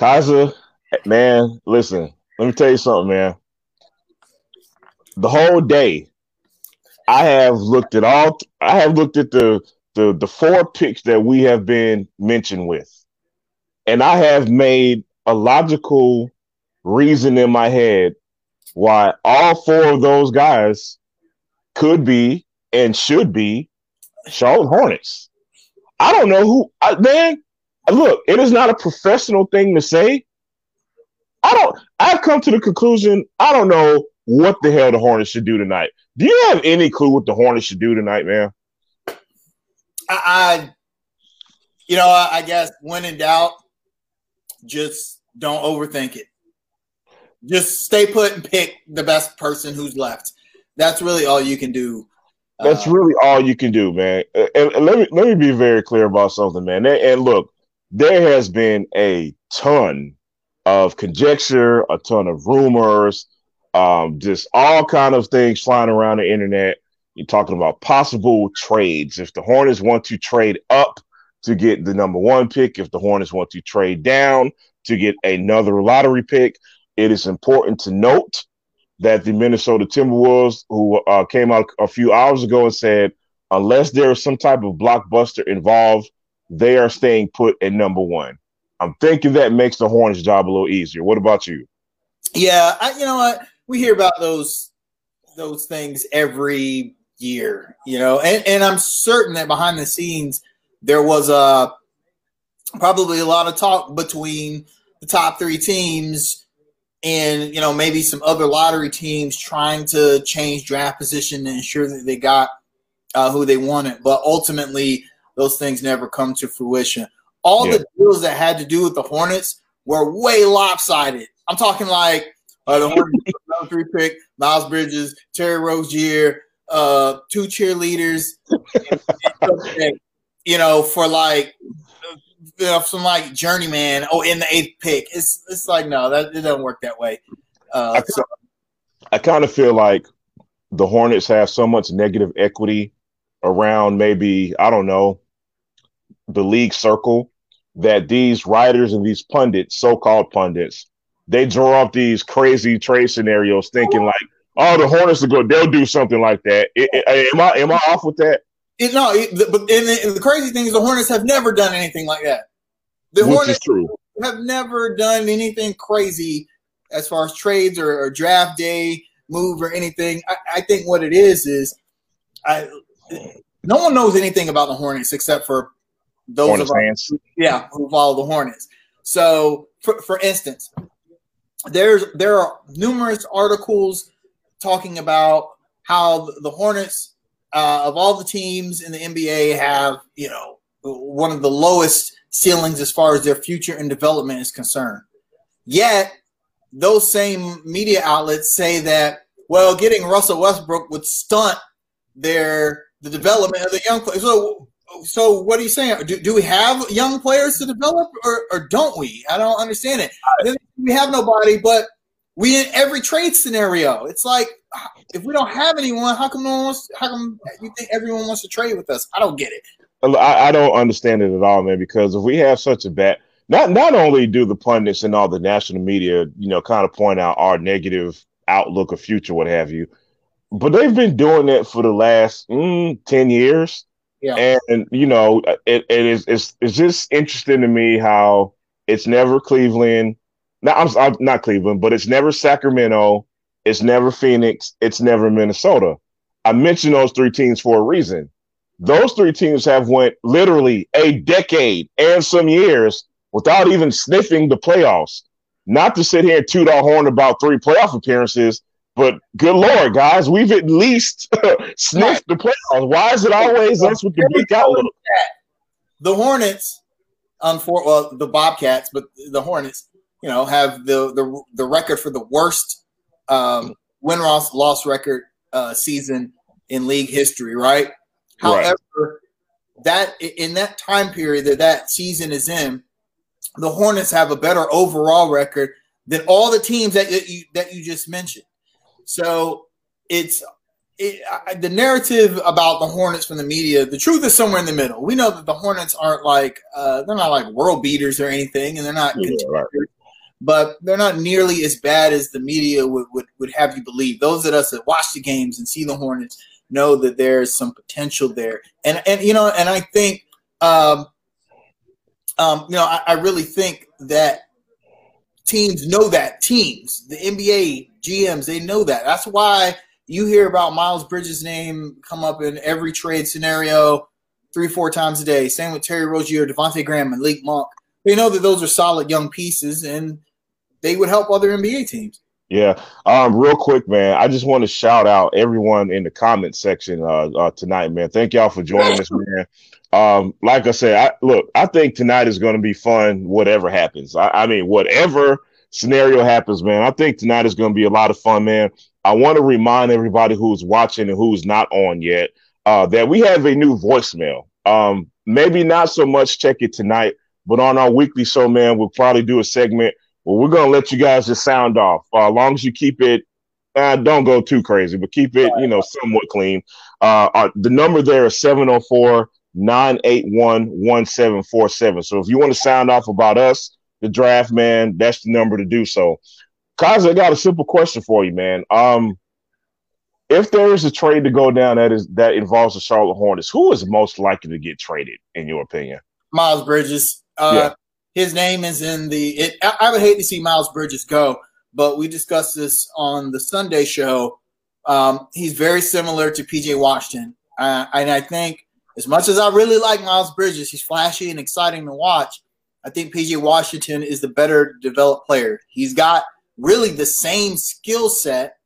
Kaiser, man, listen, let me tell you something, man. The whole day, I have looked at all. I have looked at the the the four picks that we have been mentioned with, and I have made a logical reason in my head why all four of those guys could be and should be Charlotte Hornets. I don't know who, I, man. Look, it is not a professional thing to say. I don't. I've come to the conclusion. I don't know what the hell the Hornets should do tonight. Do you have any clue what the Hornets should do tonight, man? I, I you know, I, I guess when in doubt, just don't overthink it. Just stay put and pick the best person who's left. That's really all you can do. That's uh, really all you can do, man. And, and, let me let me be very clear about something, man. And, and look, there has been a ton of conjecture, a ton of rumors, um, just all kind of things flying around the internet. You're talking about possible trades. If the Hornets want to trade up to get the number one pick, if the Hornets want to trade down to get another lottery pick, it is important to note that the Minnesota Timberwolves, who uh, came out a few hours ago and said, unless there is some type of blockbuster involved, they are staying put at number one. I'm thinking that makes the Hornets' job a little easier. What about you? Yeah, I, you know what? We hear about those those things every year, you know, and, and I'm certain that behind the scenes there was a probably a lot of talk between the top three teams and you know maybe some other lottery teams trying to change draft position and ensure that they got uh, who they wanted, but ultimately those things never come to fruition. All yeah. the deals that had to do with the Hornets were way lopsided. I'm talking like uh, the Hornets three pick, Miles Bridges, Terry Rozier, uh, two cheerleaders, you know, for like you know, some like journeyman. Oh, in the eighth pick, it's it's like no, that it doesn't work that way. Uh, I, so, I kind of feel like the Hornets have so much negative equity around maybe I don't know the league circle that these writers and these pundits, so-called pundits, they draw up these crazy trade scenarios, thinking like, "Oh, the Hornets will go, they'll do something like that." It, it, am I am I off with that? It, no, it, but and the, and the, crazy thing is the Hornets have never done anything like that. The Which Hornets have never done anything crazy as far as trades or, or draft day move or anything. I, I, think what it is is, I no one knows anything about the Hornets except for those Hornets of us, yeah, who follow the Hornets. So, for, for instance, there's there are numerous articles talking about how the Hornets uh, of all the teams in the NBA have, you know, one of the lowest ceilings as far as their future and development is concerned. Yet, those same media outlets say that, well, getting Russell Westbrook would stunt their the development of the young players. So, so what are you saying? Do, do we have young players to develop, or, or don't we? I don't understand it. We have nobody, but we in every trade scenario. It's like if we don't have anyone, how come no one wants? How come you think everyone wants to trade with us? I don't get it. I, I don't understand it at all, man. Because if we have such a bad, not not only do the pundits and all the national media, you know, kind of point out our negative outlook of future, what have you, but they've been doing that for the last mm, ten years. Yeah. And you know, it, it is it's it's just interesting to me how it's never Cleveland. Not I'm, I'm not Cleveland, but it's never Sacramento it's never Phoenix. It's never Minnesota. I mentioned those three teams for a reason. Those three teams have went literally a decade and some years without even sniffing the playoffs. Not to sit here and toot our horn about three playoff appearances, but good lord, guys, we've at least sniffed the playoffs. Why is it always us with the big outlook? The Hornets, unfor- well, the Bobcats, but the Hornets, you know, have the the the record for the worst um, win loss loss record uh, season in league history, right? right? However, that in that time period that that season is in, the Hornets have a better overall record than all the teams that you that you just mentioned. So it's it, I, the narrative about the Hornets from the media, the truth is somewhere in the middle. We know that the Hornets aren't like uh, they're not like world beaters or anything, and they're not yeah, right. but they're not nearly as bad as the media would, would would have you believe. Those of us that watch the games and see the Hornets know that there's some potential there, and and you know, and I think, um, um, you know, I, I really think that teams know that teams, the NBA GMs, they know that. That's why you hear about Miles Bridges' name come up in every trade scenario three, four times a day. Same with Terry Rozier, Devonte Graham, and Malik Monk. They know that those are solid young pieces, and they would help other NBA teams. Yeah. Um, real quick, man. I just want to shout out everyone in the comment section uh, uh, tonight, man. Thank y'all for joining us, man. Um, like I said, I look, I think tonight is going to be fun, whatever happens. I, I mean, whatever scenario happens, man. I think tonight is going to be a lot of fun, man. I want to remind everybody who's watching and who's not on yet uh, that we have a new voicemail. Um, maybe not so much check it tonight, but on our weekly show, man, we'll probably do a segment where we're going to let you guys just sound off. Uh, as long as you keep it, uh, don't go too crazy, but keep it, you know, somewhat clean. Uh, the number there is 704 981 1747. So if you want to sound off about us, the draft, man, that's the number to do so. Kaza, I got a simple question for you, man. Um, if there is a trade to go down that is that involves the Charlotte Hornets, who is most likely to get traded, in your opinion? Miles Bridges. Uh, yeah. His name is in the. It, I, I, would hate to see Miles Bridges go, but we discussed this on the Sunday show. Um, he's very similar to PJ Washington, uh, and I think as much as I really like Miles Bridges, he's flashy and exciting to watch. I think PJ Washington is the better developed player. He's got really the same skill set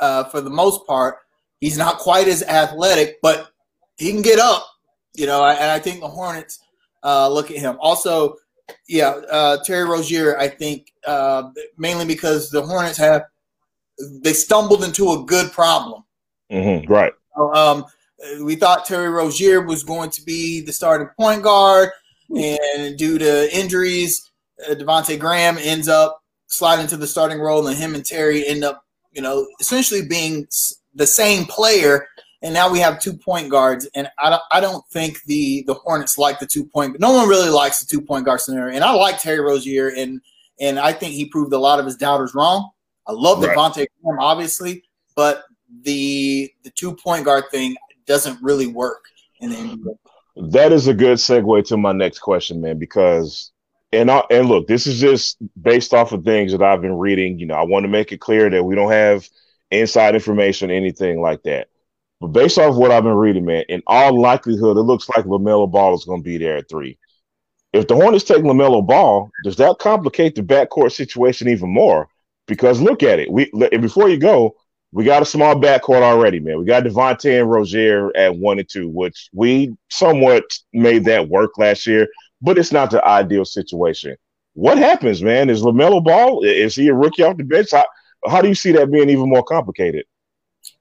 uh, for the most part. He's not quite as athletic, but he can get up, you know. And I think the Hornets uh, look at him. Also, yeah, uh, Terry Rozier. I think uh, mainly because the Hornets have they stumbled into a good problem. Mm-hmm, right. Um, we thought Terry Rozier was going to be the starting point guard, and due to injuries, uh, Devonte Graham ends up slide into the starting role, and him and Terry end up, you know, essentially being the same player. And now we have two point guards, and I don't, I don't think the the Hornets like the two point. But no one really likes the two point guard scenario, and I like Terry Rozier, and and I think he proved a lot of his doubters wrong. I love right. Devonte Graham, obviously, but the the two point guard thing doesn't really work in the NBA. That is a good segue to my next question, man, because and I, and look, this is just based off of things that I've been reading. You know, I want to make it clear that we don't have inside information, anything like that. But based off what I've been reading, man, in all likelihood, it looks like Lamelo Ball is going to be there at three. If the Hornets take Lamelo Ball, does that complicate the backcourt situation even more? Because look at it. We before you go, we got a small backcourt already, man. We got Devonte and Rozier at one and two, which we somewhat made that work last year but it's not the ideal situation. What happens, man? Is LaMelo Ball, is he a rookie off the bench? How, how do you see that being even more complicated?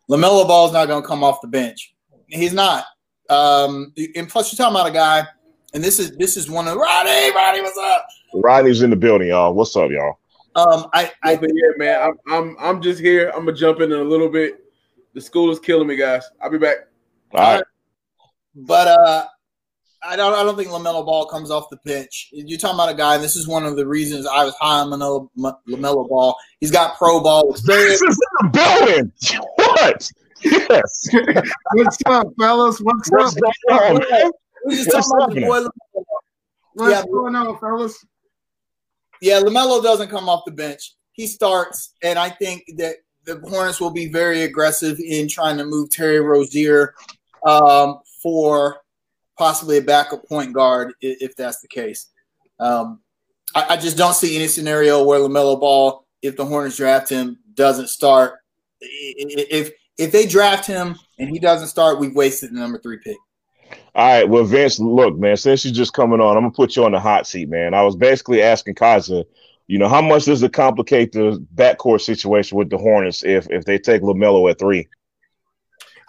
LaMelo Ball is not going to come off the bench. He's not. Um, and plus, you're talking about a guy, and this is this is one of Rodney. Rodney, what's up? Rodney's in the building, y'all. What's up, y'all? Um, I, I, yeah, man. I'm, I'm, I'm just here. I'm gonna jump in, in a little bit. The school is killing me, guys. I'll be back. All right. But uh, I don't. I don't think Lamelo Ball comes off the pitch. You're talking about a guy, and this is one of the reasons I was high on Lamelo, Lamelo Ball. He's got pro ball experience. This is a billion. What? Yes. What's up, fellas? What's, What's up? Going on, man? We just What's talking about the boy. What's yeah, going on, fellas? Yeah, Lamelo doesn't come off the bench. He starts, and I think that the Hornets will be very aggressive in trying to move Terry Rozier um, for possibly a backup point guard if that's the case. Um, I, I, just don't see any scenario where Lamelo Ball, if the Hornets draft him, doesn't start. If if they draft him and he doesn't start, we've wasted the number three pick. All right, well, Vince, look, man, since you're just coming on, I'm gonna put you on the hot seat, man. I was basically asking Kaza, you know, how much does it complicate the backcourt situation with the Hornets if if they take Lamelo at three?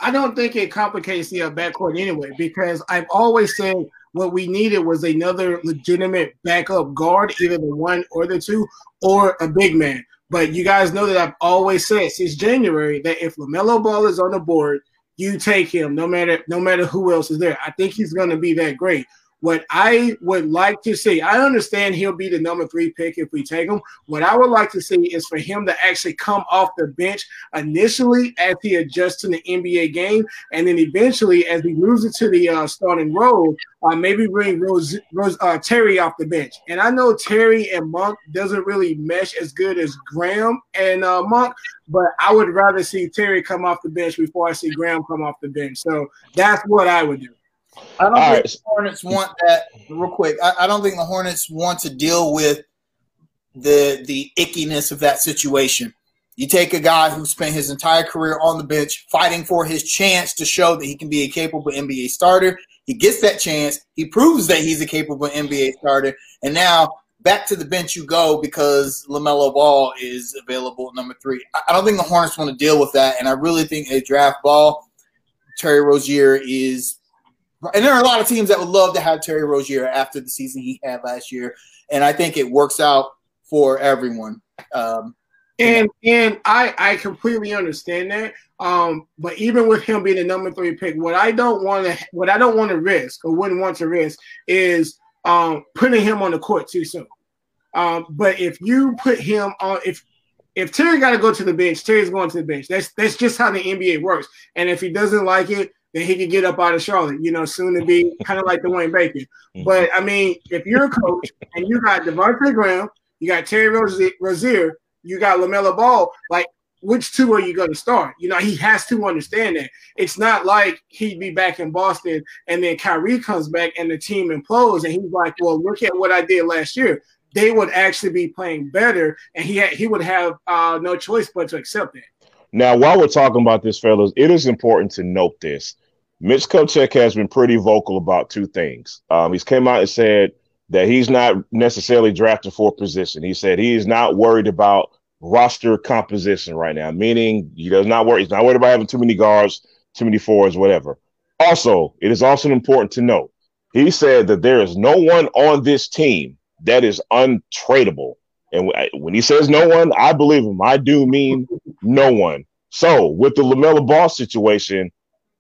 I don't think it complicates the uh, backcourt anyway because I've always said what we needed was another legitimate backup guard, either the one or the two, or a big man. But you guys know that I've always said since January that if LaMelo Ball is on the board, you take him no matter no matter who else is there. I think he's going to be that great. What I would like to see, I understand he'll be the number three pick if we take him. What I would like to see is for him to actually come off the bench initially as he adjusts to the NBA game, and then eventually as he moves into the uh, starting role, uh, maybe bring Rose, Rose uh, Terry off the bench. And I know Terry and Monk doesn't really mesh as good as Graham and uh, Monk, but I would rather see Terry come off the bench before I see Graham come off the bench. So that's what I would do. I don't All think right. the Hornets want that. Real quick, I, I, don't think the Hornets want to deal with the the ickiness of that situation. You take a guy who spent his entire career on the bench fighting for his chance to show that he can be a capable NBA starter. He gets that chance. He proves that he's a capable NBA starter, and now back to the bench you go because LaMelo Ball is available at number three. I, I don't think the Hornets want to deal with that, and I really think a draft ball. Terry Rozier is and there are a lot of teams that would love to have Terry Rozier after the season he had last year, and I think it works out for everyone. Um, and and I I completely understand that. Um, but even with him being the number three pick, what I don't want to what I don't want to risk or wouldn't want to risk is um putting him on the court too soon. Um, but if you put him on if if Terry got to go to the bench, Terry's going to the bench. That's that's just how the NBA works. And if he doesn't like it, then he could get up out of Charlotte, you know, soon to be kind of like Dwayne Bacon. Mm-hmm. But I mean, if you're a coach and you got Devonte Graham, you got Terry Rozier, you got LaMelo Ball, like which two are you going to start? You know, he has to understand that. It's not like he'd be back in Boston and then Kyrie comes back and the team implodes and he's like, well, look at what I did last year. They would actually be playing better and he had, he would have uh, no choice but to accept that. Now, while we're talking about this, fellas, it is important to note this. Mitch Kupchak has been pretty vocal about two things. Um, he's came out and said that he's not necessarily drafted for position. He said he is not worried about roster composition right now, meaning he does not worry. He's not worried about having too many guards, too many fours, whatever. Also, it is also important to note he said that there is no one on this team that is untradeable. And when he says no one, I believe him. I do mean no one. So with the LaMelo Ball situation,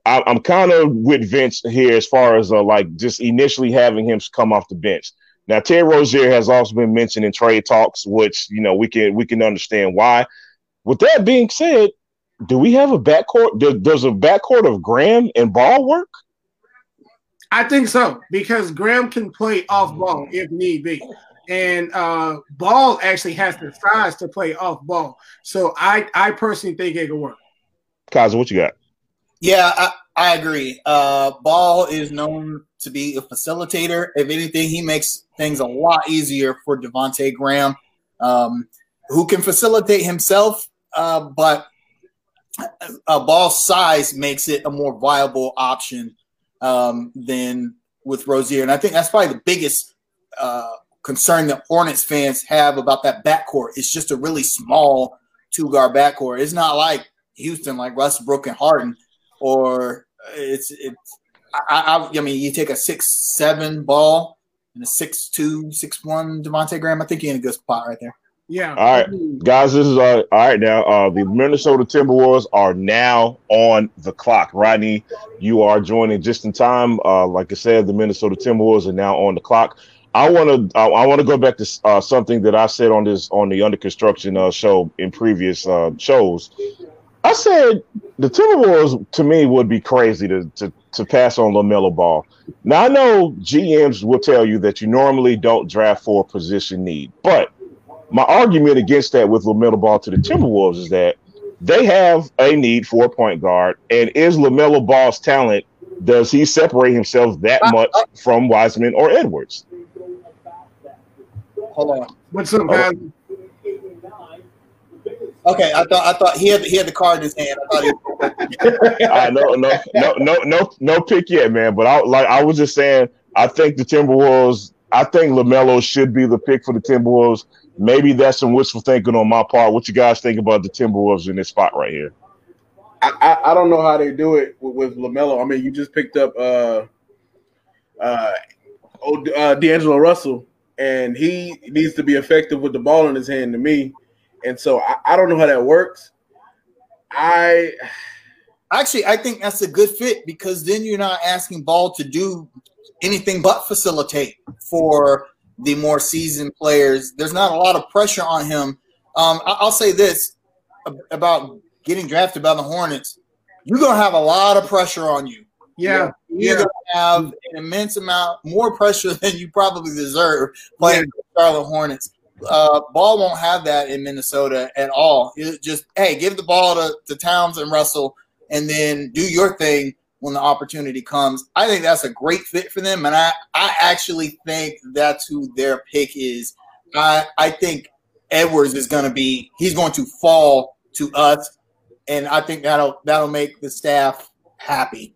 I, am kind of with Vince here as far as uh, like just initially having him come off the bench. Now, Terry Rozier has also been mentioned in trade talks, which you know we can we can understand why. With that being said, do we have a backcourt? Does, does a backcourt of Graham and Ball work? I think so because Graham can play off ball if need be, and uh, Ball actually has the size to play off ball. So I I personally think it could work. Kaza, what you got? Yeah, I, I agree. Uh, Ball is known to be a facilitator. If anything, he makes things a lot easier for Devonte Graham, um, who can facilitate himself, uh, but a ball size makes it a more viable option um, than with Rozier. And I think that's probably the biggest uh, concern that Hornets fans have about that backcourt. It's just a really small two guard backcourt. It's not like Houston, like Westbrook and Harden or it's it's. I, I, I mean, you take a six seven ball and a six two six one Devonte Graham. I think you're in a good spot right there. Yeah. All right, guys. This is uh, all right now. Uh, the Minnesota Timberwolves are now on the clock. Rodney, you are joining just in time. Uh, like I said, the Minnesota Timberwolves are now on the clock. I want to. I want to go back to uh, something that I said on this on the under construction uh, show in previous uh, shows. I said the Timberwolves to me would be crazy to to to pass on LaMelo Ball. Now I know GMs will tell you that you normally don't draft for a position need, but my argument against that with LaMelo Ball to the Timberwolves is that they have a need for a point guard, and is LaMelo Ball's talent does he separate himself that much from Wiseman or Edwards? Hold on. What's up, oh. guys? Okay, I thought I thought he had he had the card in his hand. I thought he. uh, no, no, no, no, no, no pick yet, man. But I like I was just saying, I think the Timberwolves. I think LaMelo should be the pick for the Timberwolves. Maybe that's some wishful thinking on my part. What you guys think about the Timberwolves in this spot right here? I, I, I don't know how they do it with, with LaMelo. I mean, you just picked up uh, uh, oh, uh, D'Angelo Russell, and he needs to be effective with the ball in his hand. To me, and so I, I don't know how that works. I Actually, I think that's a good fit because then you're not asking Ball to do anything but facilitate for the more seasoned players. There's not a lot of pressure on him. Um, I'll say this about getting drafted by the Hornets. You're gonna have a lot of pressure on you. Yeah, you're yeah. gonna have an immense amount more pressure than you probably deserve playing yeah. the Charlotte Hornets. Uh, ball won't have that in Minnesota at all. It just hey, give the ball to, to Towns and Russell, and then do your thing when the opportunity comes. I think that's a great fit for them, and I I actually think that's who their pick is. I I think Edwards is going to be he's going to fall to us, and I think that'll that'll make the staff happy.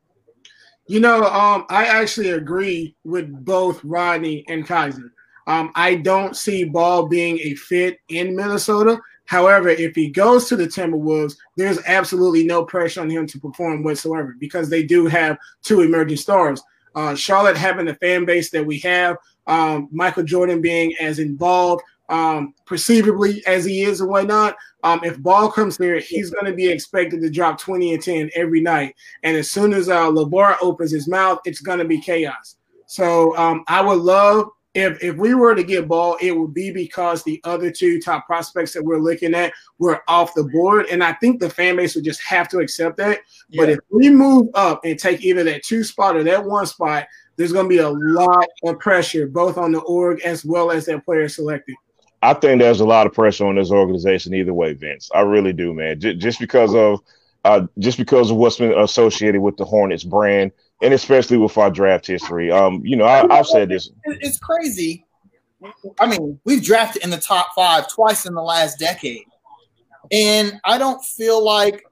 You know, um, I actually agree with both Rodney and Kaiser. Um, I don't see Ball being a fit in Minnesota. However, if he goes to the Timberwolves, there's absolutely no pressure on him to perform whatsoever because they do have two emerging stars. Uh, Charlotte having the fan base that we have, um, Michael Jordan being as involved um, perceivably as he is and whatnot. Um, if Ball comes here, he's going to be expected to drop 20 and 10 every night. And as soon as uh, LaVar opens his mouth, it's going to be chaos. So um, I would love if if we were to get ball, it would be because the other two top prospects that we're looking at were off the board, and I think the fan base would just have to accept that. Yeah. But if we move up and take either that two spot or that one spot, there's going to be a lot of pressure both on the org as well as that player selected. I think there's a lot of pressure on this organization either way, Vince. I really do, man. J- just because of uh, just because of what's been associated with the Hornets brand and especially with our draft history. Um, you know, I, have said this. It's crazy. I mean, we've drafted in the top five twice in the last decade, and I don't feel like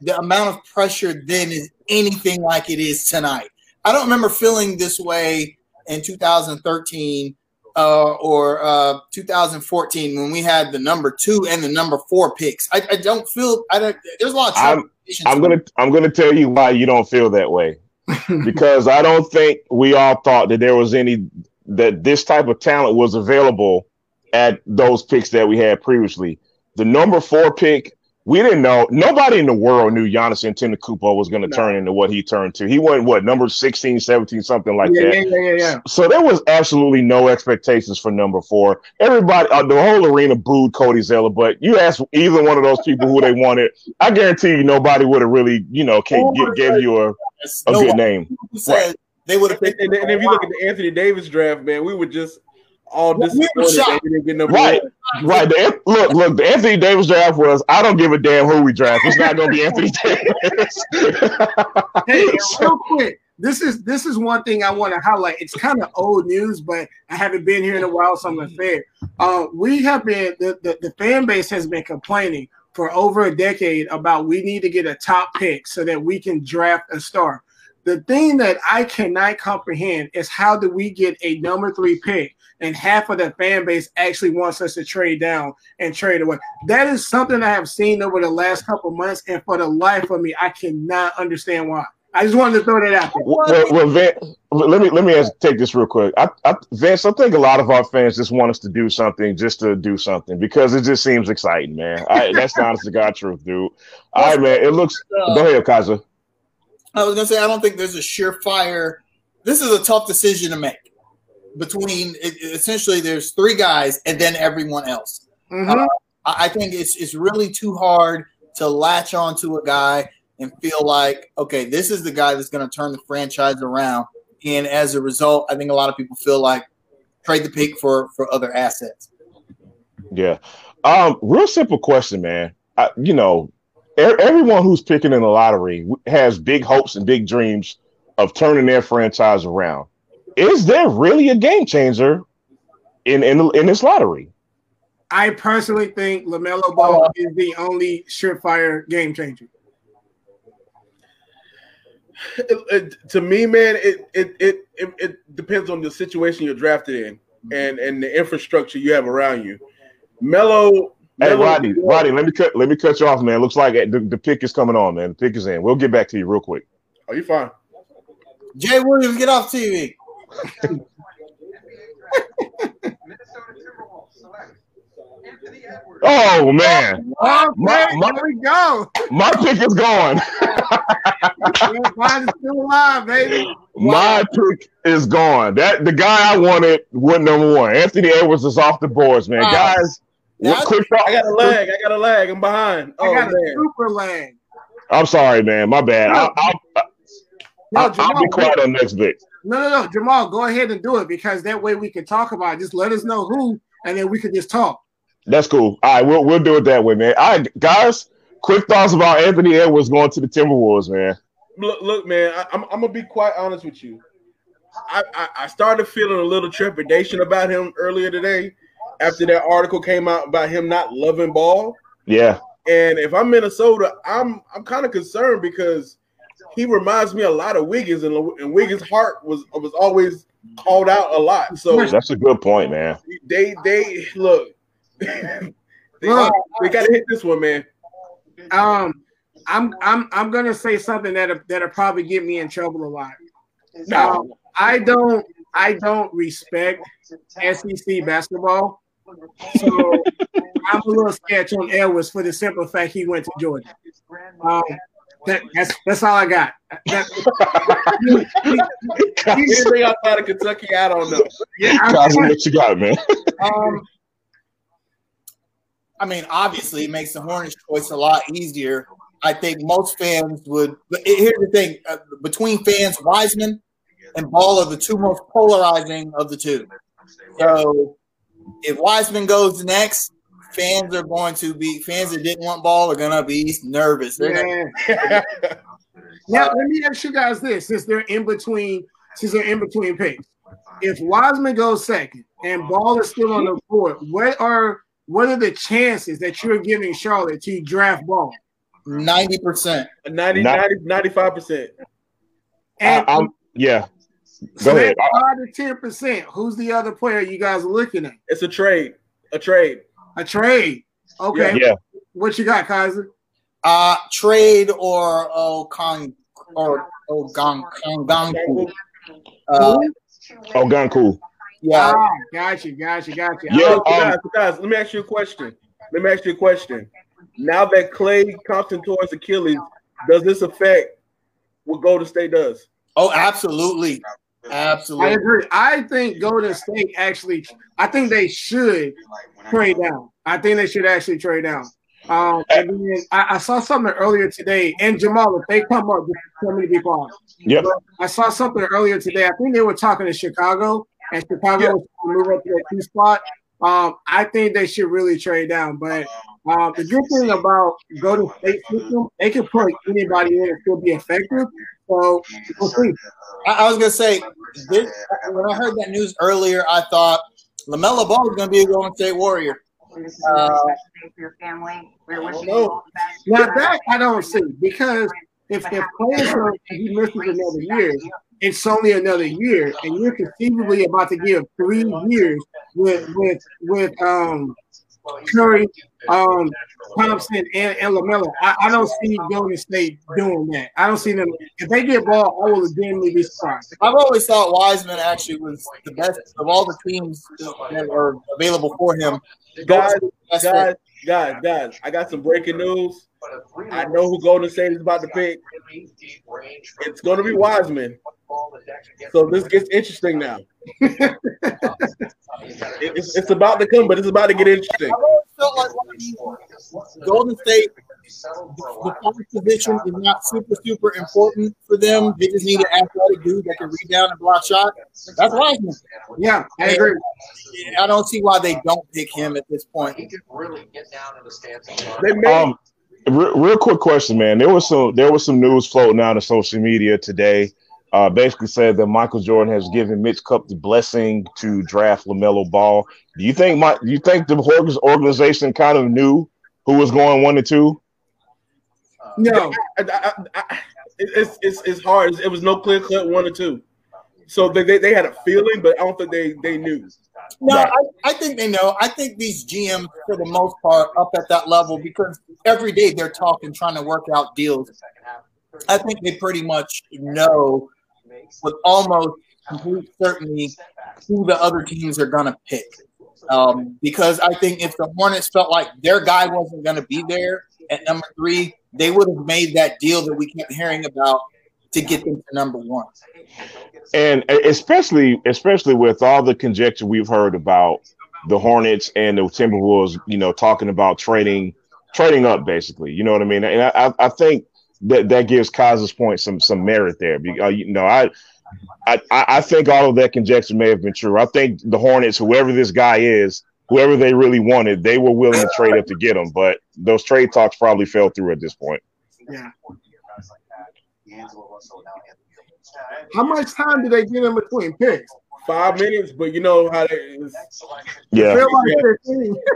the amount of pressure then is anything like it is tonight. I don't remember feeling this way in 2013 uh, or uh, 2014 when we had the number two and the number four picks. I, I don't feel. I don't. There's a lot of. I'm, I'm gonna. I'm gonna tell you why you don't feel that way because I don't think we all thought that there was any that this type of talent was available at those picks that we had previously. The number four pick, we didn't know. Nobody in the world knew Giannis Antetokounmpo was going to no. turn into what he turned to. He went what number 16, 17, something like yeah, that. Yeah, yeah, yeah, So there was absolutely no expectations for number four. Everybody, uh, the whole arena booed Cody Zeller, but you ask either one of those people who they wanted, I guarantee you nobody would have really, you know, can, give, gave you a a no good name. Said they would have picked. And, and, if you look at the Anthony Davis draft, man, we were just all disappointed we didn't get number right. One. Right. The, look, look. The Anthony Davis draft was. I don't give a damn who we draft. It's not going to be Anthony Davis. hey, real quick. This is this is one thing I want to highlight. It's kind of old news, but I haven't been here in a while, so I'm unfair. Uh, we have been the, the, the fan base has been complaining for over a decade about we need to get a top pick so that we can draft a star. The thing that I cannot comprehend is how do we get a number three pick and half of the fan base actually wants us to trade down and trade away. That is something I have seen over the last couple months, and for the life of me, I cannot understand why. I just wanted to throw that out there. Well, well Vince, let me let me ask, take this real quick. I, I, Vince, I think a lot of our fans just want us to do something just to do something because it just seems exciting, man. I, that's the honest to God truth, dude. All right, man. It looks. Uh, go ahead, Kaiser. I was gonna say I don't think there's a surefire. This is a tough decision to make between essentially there's three guys and then everyone else. Mm-hmm. Uh, I think it's it's really too hard to latch on to a guy and feel like, okay, this is the guy that's going to turn the franchise around. And as a result, I think a lot of people feel like trade the pick for for other assets. Yeah. Um, real simple question, man. I, you know, er- everyone who's picking in the lottery has big hopes and big dreams of turning their franchise around. Is there really a game changer in in, in this lottery? I personally think LaMelo Ball uh, is the only surefire game changer. It, it, to me, man, it, it it it depends on the situation you're drafted in and and the infrastructure you have around you. Melo. Hey, Rodney, Rodney, let me cut let me cut you off, man. Looks like the, the pick is coming on, man. The pick is in. We'll get back to you real quick. Are you fine? Jay Williams, get off TV. Oh, oh man, my, my, there we go. My pick is gone. Mine's still alive, baby. My pick is gone. That the guy I wanted went number one. Anthony Edwards is off the boards, man. Wow. Guys, what quick thought? I got a lag. I got a lag. I'm behind. I Oh got a man. super lag. I'm sorry, man. My bad. I'll, I'll, No, I'll, I'll Jamal, be quiet on next bit. no, no, no, Jamal, go ahead and do it because that way we can talk about it. Just let us know who, and then we can just talk. That's cool. All right, we'll we'll do it that way, man. All right, guys. Quick thoughts about Anthony Edwards going to the Timberwolves, man. Look, look, man. I, I'm, I'm gonna be quite honest with you. I, I, I started feeling a little trepidation about him earlier today, after that article came out about him not loving ball. Yeah, And if I'm Minnesota, I'm I'm kind of concerned because he reminds me a lot of Wiggins, and, and Wiggins' heart was was always called out a lot. So that's a good point, man. they they look. they, Look. they got to hit this one, man. Um, I'm I'm I'm gonna say something that that'll probably get me in trouble a lot. Um, I don't I don't respect SEC basketball, so I'm a little sketch on Edwards for the simple fact he went to Georgia. Um, that, that's that's all I got. Anything outside of Kentucky, I don't know. yeah, I'm- Cosmo, what you got, man? Um, I mean, obviously, it makes the Hornets choice a lot easier. I think most fans would. But here's the thing: uh, between fans, Wiseman and Ball are the two most polarizing of the two. So, if Wiseman goes next, fans are going to be fans that didn't want Ball are going to be nervous. They're gonna- yeah. Now let me ask you guys this: since they're in between, since they're in between picks, if Wiseman goes second and Ball is still on the board, what are what are the chances that you're giving Charlotte to draft Ball? Ninety percent. 90, Not- 95 percent. And I, am yeah. so Go ahead. five to ten percent. Who's the other player you guys are looking at? It's a trade. A trade. A trade. Okay. Yeah. What you got, Kaiser? Uh, trade or oh, Kong or oh, Gong Kong Uh, Oh, gone cool. yeah. Ah, gotcha, gotcha, gotcha. Yeah. So, guys, guys, let me ask you a question. Let me ask you a question. Now that Klay comes towards Achilles, does this affect what Golden State does? Oh, absolutely, I absolutely. agree. I think Golden State actually. I think they should trade down. I think they should actually trade down. Um, and then I, I saw something earlier today, and Jamal, if they come up, just tell me to be quiet. Yep. I saw something earlier today. I think they were talking to Chicago, and Chicago Yeah. was going to move up to that two spot. Um, I think they should really trade down. But um, the good thing about Golden State system, they can put anybody in and still be effective. So we'll see. I, I was gonna say this, when I heard that news earlier, I thought LaMelo Ball is gonna be a Golden State Warrior. Uh, know. Now that I don't see because if if players are he misses another year, it's only another year, and you're conceivably about to give three years with with with um Curry, um Thompson, and, and Lamelo. I, I don't see Golden State doing that. I don't see them. If they get ball, I will legitimately be surprised. I've always thought Wiseman actually was the best of all the teams that are available for him. Guys, guys, guys, guys, I got some breaking news. I know who Golden State is about to pick. It's going to be Wiseman. So this gets interesting now. It's, it's about to come, but it's about to get interesting. I've always felt like one of these Golden State, the forward position is not super, super important for them. They just need an athletic dude that can rebound and block shot. That's Wiseman. Yeah, I agree. I don't see why they don't pick him at this point. They may, Um, re- real quick question, man. There was some there was some news floating out on social media today. Uh, basically said that Michael Jordan has given Mitch Cup the blessing to draft Lamelo Ball. Do you think my do you think the Hornets organization kind of knew who was going one and two? No, I, I, I, it's, it's it's hard. It was no clear cut one or two. So they, they, they had a feeling, but I don't think they, they knew. No, I, I think they know. I think these GMs, for the most part, up at that level because every day they're talking, trying to work out deals. I think they pretty much know with almost complete certainty who the other teams are going to pick. Um, because I think if the Hornets felt like their guy wasn't going to be there at number three, they would have made that deal that we kept hearing about to get them to number one. And especially, especially with all the conjecture we've heard about the Hornets and the Timberwolves, you know, talking about trading, trading up, basically. You know what I mean? And I, I think that that gives Kaz's point some some merit there. Uh, you know, I, I I think all of that conjecture may have been true. I think the Hornets, whoever this guy is, whoever they really wanted, they were willing to trade up to get him. But those trade talks probably fell through at this point. Yeah. How much time do they get in between picks? Five minutes, but you know how they is. Yeah.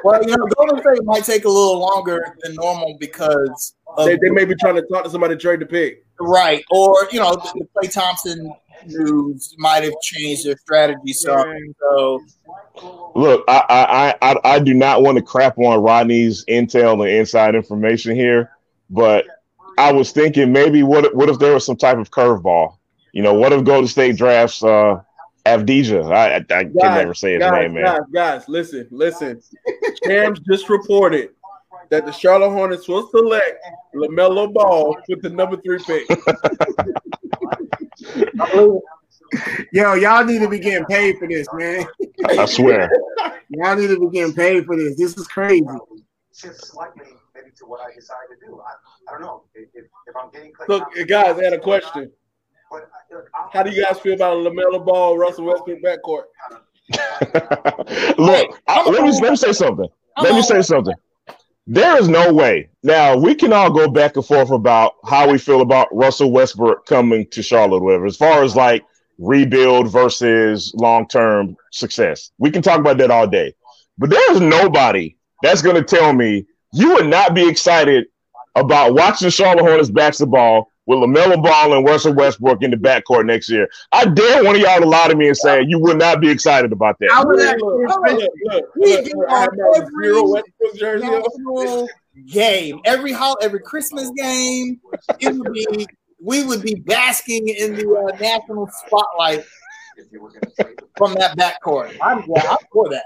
well, you know, Golden State might take a little longer than normal because they, they may be trying to talk to somebody to trade the pick. Right. Or, you know, the Klay Thompson news might have changed their strategy some. So look, I, I I I do not want to crap on Rodney's intel and inside information here, but I was thinking maybe what what if there was some type of curveball? You know, what if Golden State drafts uh Avdija? I I, I guys, can never say his guys, name, man. Guys, guys, listen, listen. Shams just reported that the Charlotte Hornets will select LaMelo Ball with the number three pick. Yo, y'all need to be getting paid for this, man. I swear. y'all need to be getting paid for this. This is crazy. maybe to what I decide to do. I, I don't know if, if I'm getting. Look, guys, I had a question. How do you guys feel about a LaMelo Ball, Russell Westbrook backcourt? Look, I, let me let me say something. Let me say something. There is no way. Now we can all go back and forth about how we feel about Russell Westbrook coming to Charlotte, whatever. As far as like rebuild versus long term success, we can talk about that all day. But there's nobody that's going to tell me you would not be excited about watching Charlotte Hornets basketball with LaMelo Ball and Russell Westbrook in the backcourt next year. I dare one of y'all to lie to me and say you would not be excited about that. I would every game, every hall, every Christmas game, it would be we would be basking in the uh, national spotlight from that backcourt. I'm glad I'm for that.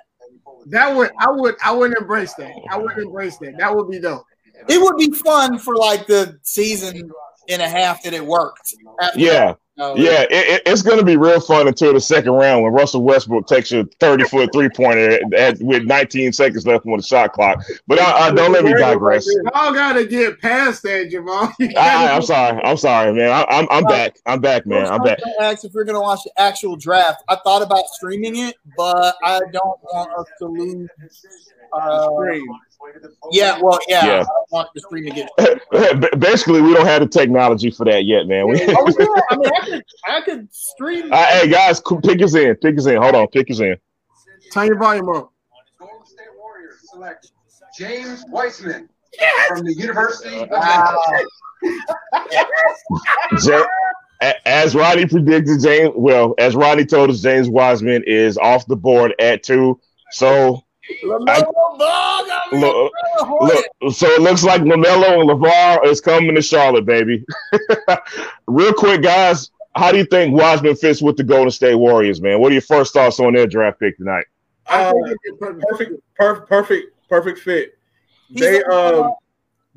That would I would I would embrace that. I would embrace that. That would be dope. It would be fun for like the season and a half that it worked. Yeah. yeah, it, it's going to be real fun until the second round when Russell Westbrook takes a 30 foot three pointer with 19 seconds left on the shot clock. But I, I don't let me digress. Y'all got to get past that, Jamal. I, am sorry. I'm sorry, man. I, am I'm, I'm back. I'm back, man. I'm back. Ask if we're going to watch the actual draft. I thought about streaming it, but I don't want us to lose. Uh, yeah, well, yeah, yeah. I want the stream to get. Basically, we don't have the technology for that yet, man. We, oh, yeah. I mean, I could, I could stream. Uh, hey, guys, pick us in. Pick us in. Hold on, pick us in. Turn your volume up. Golden State Warriors select James Wiseman yes! from the University of wow. as Rodney predicted, James. Well, as Rodney told us, James Wiseman is off the board at two. So I, look, look, so it looks like LaMelo and LaVar is coming to Charlotte, baby. Real quick, guys, how do you think Wiseman fits with the Golden State Warriors, man? What are your first thoughts on their draft pick tonight? Uh, perfect, perfect, perfect, perfect fit. They um,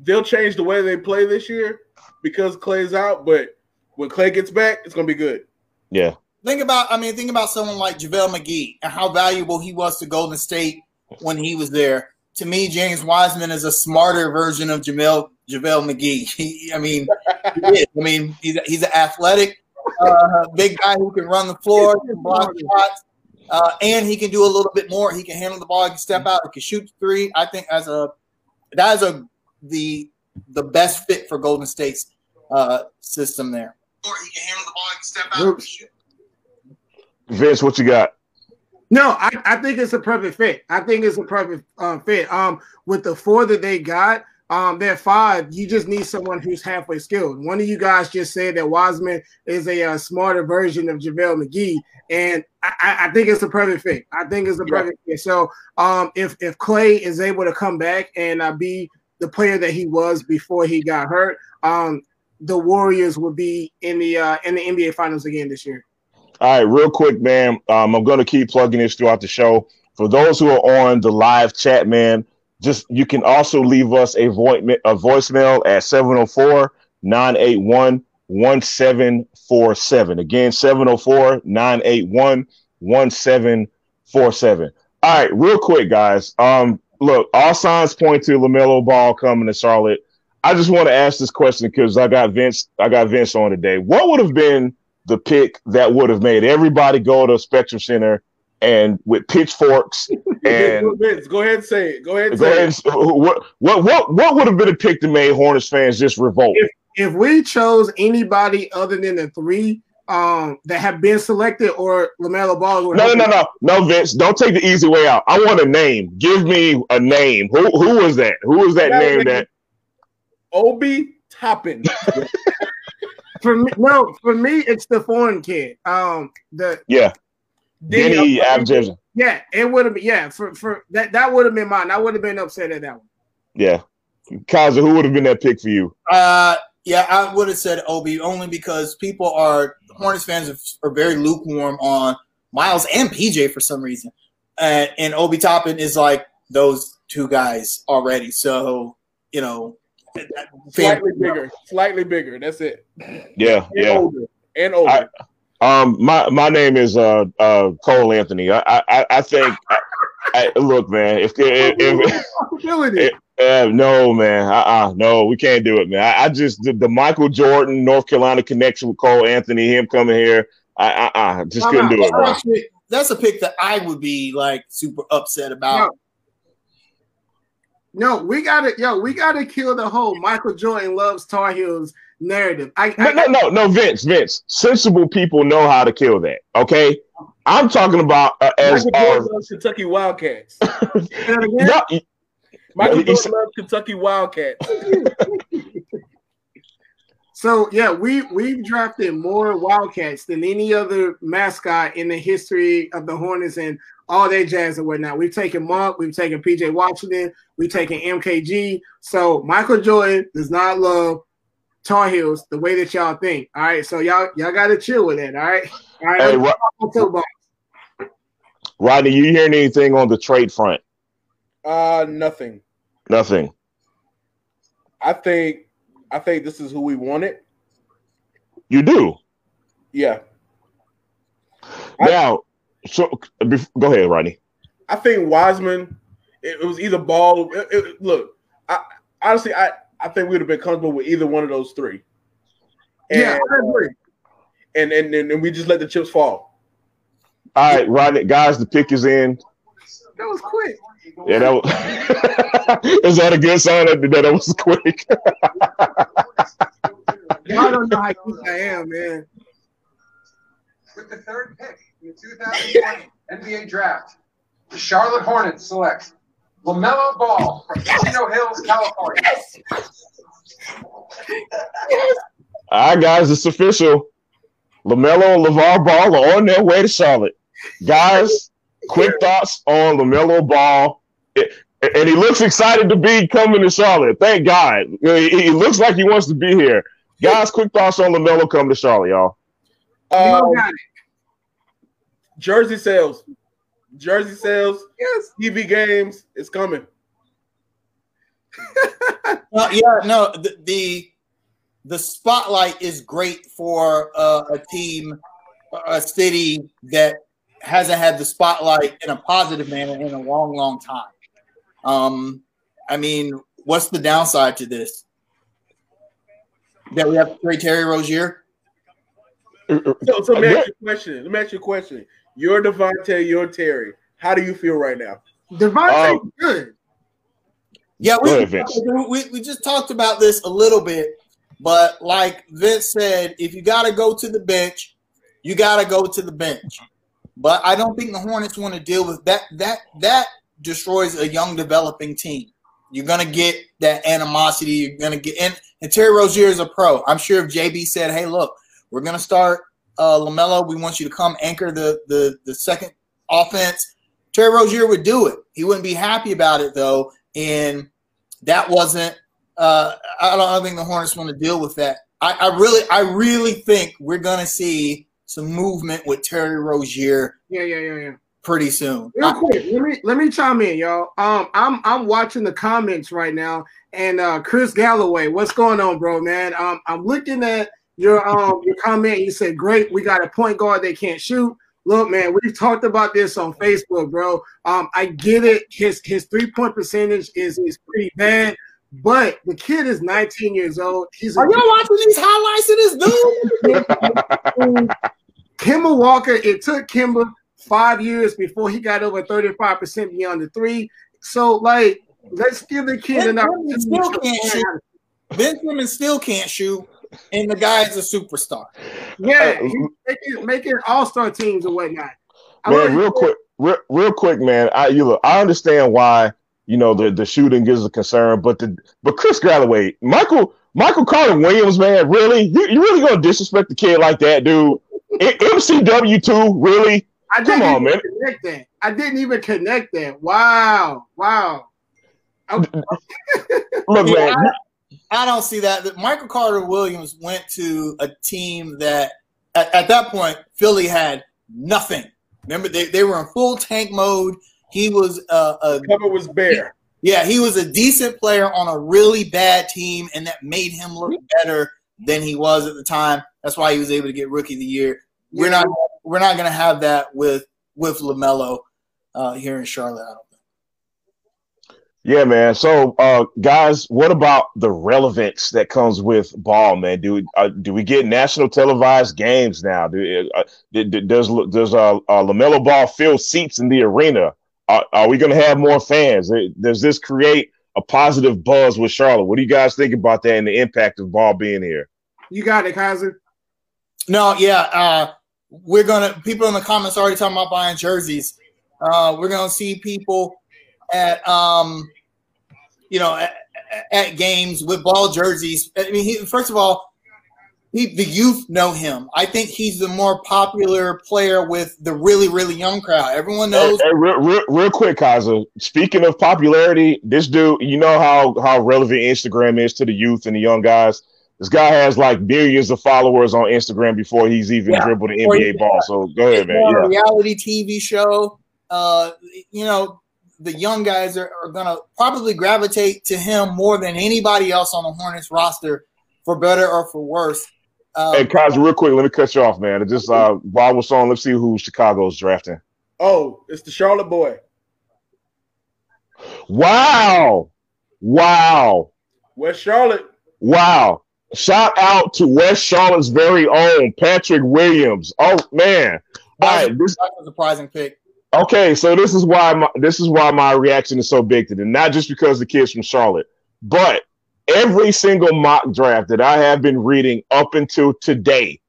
they'll change the way they play this year because Klay's out, but when Klay gets back, it's gonna be good. Yeah. Think about, I mean, think about someone like JaVale McGee and how valuable he was to Golden State when he was there. To me, James Wiseman is a smarter version of Jamel JaVale McGee. He, I mean, I mean, he's a, he's an athletic, uh, big guy who can run the floor, can block shots, uh, and he can do a little bit more. He can handle the ball, he can step out, he can shoot three. I think as a that is a the the best fit for Golden State's uh, system there. Or he can handle the ball, he can step out. Vince, what you got? No, I, I think it's a perfect fit. I think it's a perfect um, fit. Um, with the four that they got, um, they're five. You just need someone who's halfway skilled. One of you guys just said that Wiseman is a, uh, smarter version of JaVale McGee, and I, I, think it's a perfect fit. I think it's a perfect yeah. fit. So, um, if if Klay is able to come back and uh, be the player that he was before he got hurt, um, the Warriors will be in the uh, in the NBA Finals again this year. All right, real quick, man. Um, I'm going to keep plugging this throughout the show. For those who are on the live chat, man, just you can also leave us a, vo- a voicemail at 704 981 1747. Again, 704 981 1747. All right, real quick, guys. Um, look, all signs point to LaMelo Ball coming to Charlotte. I just want to ask this question because I got Vince, I got Vince on today. What would have been the pick that would have made everybody go to Spectrum Center and with pitchforks and go ahead and say it. Go ahead. And go say ahead. it. And, what what what what would have been a pick that made Hornets fans just revolt? If, if we chose anybody other than the three um, that have been selected or LaMelo Ball, no, no, no, no, no, Vince, don't take the easy way out. I want a name. Give me a name. Who who was that? Who was that name- That Obi Toppin. For me, no, for me, it's the foreign kid. Um, the yeah, Deni Deni yeah, it would have been yeah for for that that would have been mine. I would have been upset at that one. Yeah, Kaiser, who would have been that pick for you? Uh, yeah, I would have said Obi only because people are Hornets fans are, are very lukewarm on Miles and PJ for some reason, uh, and Obi Toppin is like those two guys already. So you know, Slightly bigger. Slightly bigger. That's it. Yeah, And yeah. older. And older. Um, my my name is uh uh Cole Anthony. I I I think. I, I, look, man. If, if, if Possibility. Uh, no, man. Uh-uh. No, we can't do it, man. I, I just the, the Michael Jordan North Carolina connection with Cole Anthony, him coming here. I uh-uh, just No, couldn't no, do it, bro. That's a pick- That's a pick that I would be like super upset about. No, we gotta yo, we gotta kill the whole Michael Jordan loves Tar Heels narrative. I, No, I no, no, no, Vince, Vince. Sensible people know how to kill that. Okay, I'm talking about uh, as Michael uh, Jordan loves Kentucky Wildcats. say that no, Michael Jordan said- loves Kentucky Wildcats. So yeah, we we've drafted more Wildcats than any other mascot in the history of the Hornets and all that jazz and whatnot. We've taken Monk, we've taken PJ Washington, we've taken MKG. So Michael Jordan does not love Tar Heels the way that y'all think. All right, so y'all y'all got to chill with that. All right, all right. Hey, let's Ro- talk about. Rodney, you hearing anything on the trade front? Uh nothing. Nothing. I think I think this is who we wanted. You do Yeah. I- now. So go ahead, Rodney. I think Wiseman, it, it was either ball. It, it- look, I honestly, I, I think we would have been comfortable with either one of those three. And, Yeah, I agree. and, and and and we just let the chips fall. All right, Rodney, guys, the pick is in. That was quick. Yeah, that was, is that a good sign that that was quick? Y'all don't know how quick I am, man. With the third pick in the 2020 NBA Draft, the Charlotte Hornets select LaMelo Ball from Chino Hills, California. Yes, All right, guys, it's official. LaMelo and LaVar Ball are on their way to Charlotte. Guys, quick thoughts on LaMelo Ball. It- and he looks excited to be coming to Charlotte. Thank God. He, he looks like he wants to be here. Guys, quick thoughts on LaMelo coming to Charlotte, y'all. You Um, got it. Jersey sales, jersey sales, Yes. TV games, it's coming. Uh, yeah, no, the, the the spotlight is great for uh, a team, a city that hasn't had the spotlight in a positive manner in a long, long time. Um, I mean, what's the downside to this? That we have to trade Terry Rozier? So, so let me ask you a question. Let me ask you a question. You're Devonte, you're Terry. How do you feel right now? Devonte Um, good. Yeah, Go we, ahead, we, we just talked about this a little bit, but like Vince said, if you got to go to the bench, you got to go to the bench. But I don't think the Hornets want to deal with that. That that destroys a young developing team. You're gonna get that animosity. You're gonna get and, and Terry Rozier is a pro. I'm sure if JB said, "Hey, look, we're gonna start uh, LaMelo. We want you to come anchor the the the second offense." Terry Rozier would do it. He wouldn't be happy about it though, and that wasn't. Uh, I don't, I don't think the Hornets want to deal with that. I, I really, I really think we're gonna see some movement with Terry Rozier Yeah, yeah, yeah, yeah. pretty soon. Real quick, let me let me chime in, y'all. Um, I'm I'm watching the comments right now, and uh, Chris Galloway, what's going on, bro, man? Um, I'm looking at your um your comment. You said, "Great, we got a point guard they can't shoot." Look, man, we've talked about this on Facebook, bro. Um, I get it. His his three point percentage is is pretty bad, but the kid is 19 years old. He's Are y'all watching these highlights of this dude? Kemba Walker. It took Kemba five years before he got over 35 percent beyond the three. So, like, let's give the kid Ben an Simmons still can't shoot. Ben Simmons still can't shoot, and the guy is a superstar. Yeah, Uh, he's making, making all star teams and whatnot. I man, real quick, real, real quick, man. I you look, I understand why you know the the shooting is a concern, but the but Chris Galloway, Michael Michael Carter Williams, man, really, you, you really gonna disrespect the kid like that, dude? M- MCW two, really? I didn't Come on, even man. connect that. I didn't even connect that. Wow, wow. Look, Yeah, man, I don't see that. Michael Carter Williams went to a team that, at, at that point, Philly had nothing. Remember, they, they were in full tank mode. He was uh, a Cover was bare. yeah, he was a decent player on a really bad team, and that made him look better than he was at the time. That's why he was able to get Rookie of the Year. We're not we're not going to have that with with LaMelo uh, here in Charlotte. I don't think. Yeah, man. So, uh, guys, what about the relevance that comes with ball, man? Do uh, do we get national televised games now? Do, uh, d- d- does does uh, uh, LaMelo Ball fill seats in the arena? Are, are we going to have more fans? Uh, Does this create a positive buzz with Charlotte? What do you guys think about that and the impact of ball being here? You got it, Kaiser. No, yeah, uh, we're gonna. People in the comments already talking about buying jerseys. Uh, we're gonna see people at, um, you know, at, at games with ball jerseys. I mean, he, first of all, he, the youth know him. I think he's the more popular player with the really, really young crowd. Everyone knows. hey, real, real, real quick, Kaza. Speaking of popularity, this dude, you know how how relevant Instagram is to the youth and the young guys. This guy has like billions of followers on Instagram before he's even Yeah. dribbled an NBA ball. So go ahead, man. Yeah. reality TV show. Uh, you know, the young guys are, are gonna probably gravitate to him more than anybody else on the Hornets roster, for better or for worse. Um, Hey, Kaiser, real quick, let me cut you off, man. Just uh, while we're on, let's see who Chicago's drafting. Oh, it's the Charlotte boy. Wow, wow, West Charlotte. wow! Shout out to West Charlotte's very own Patrick Williams. Oh man! All right, this that's a surprising pick. Okay, so this is why my this is why my reaction is so big to them. Not just because the kid's from Charlotte, but every single mock draft that I have been reading up until today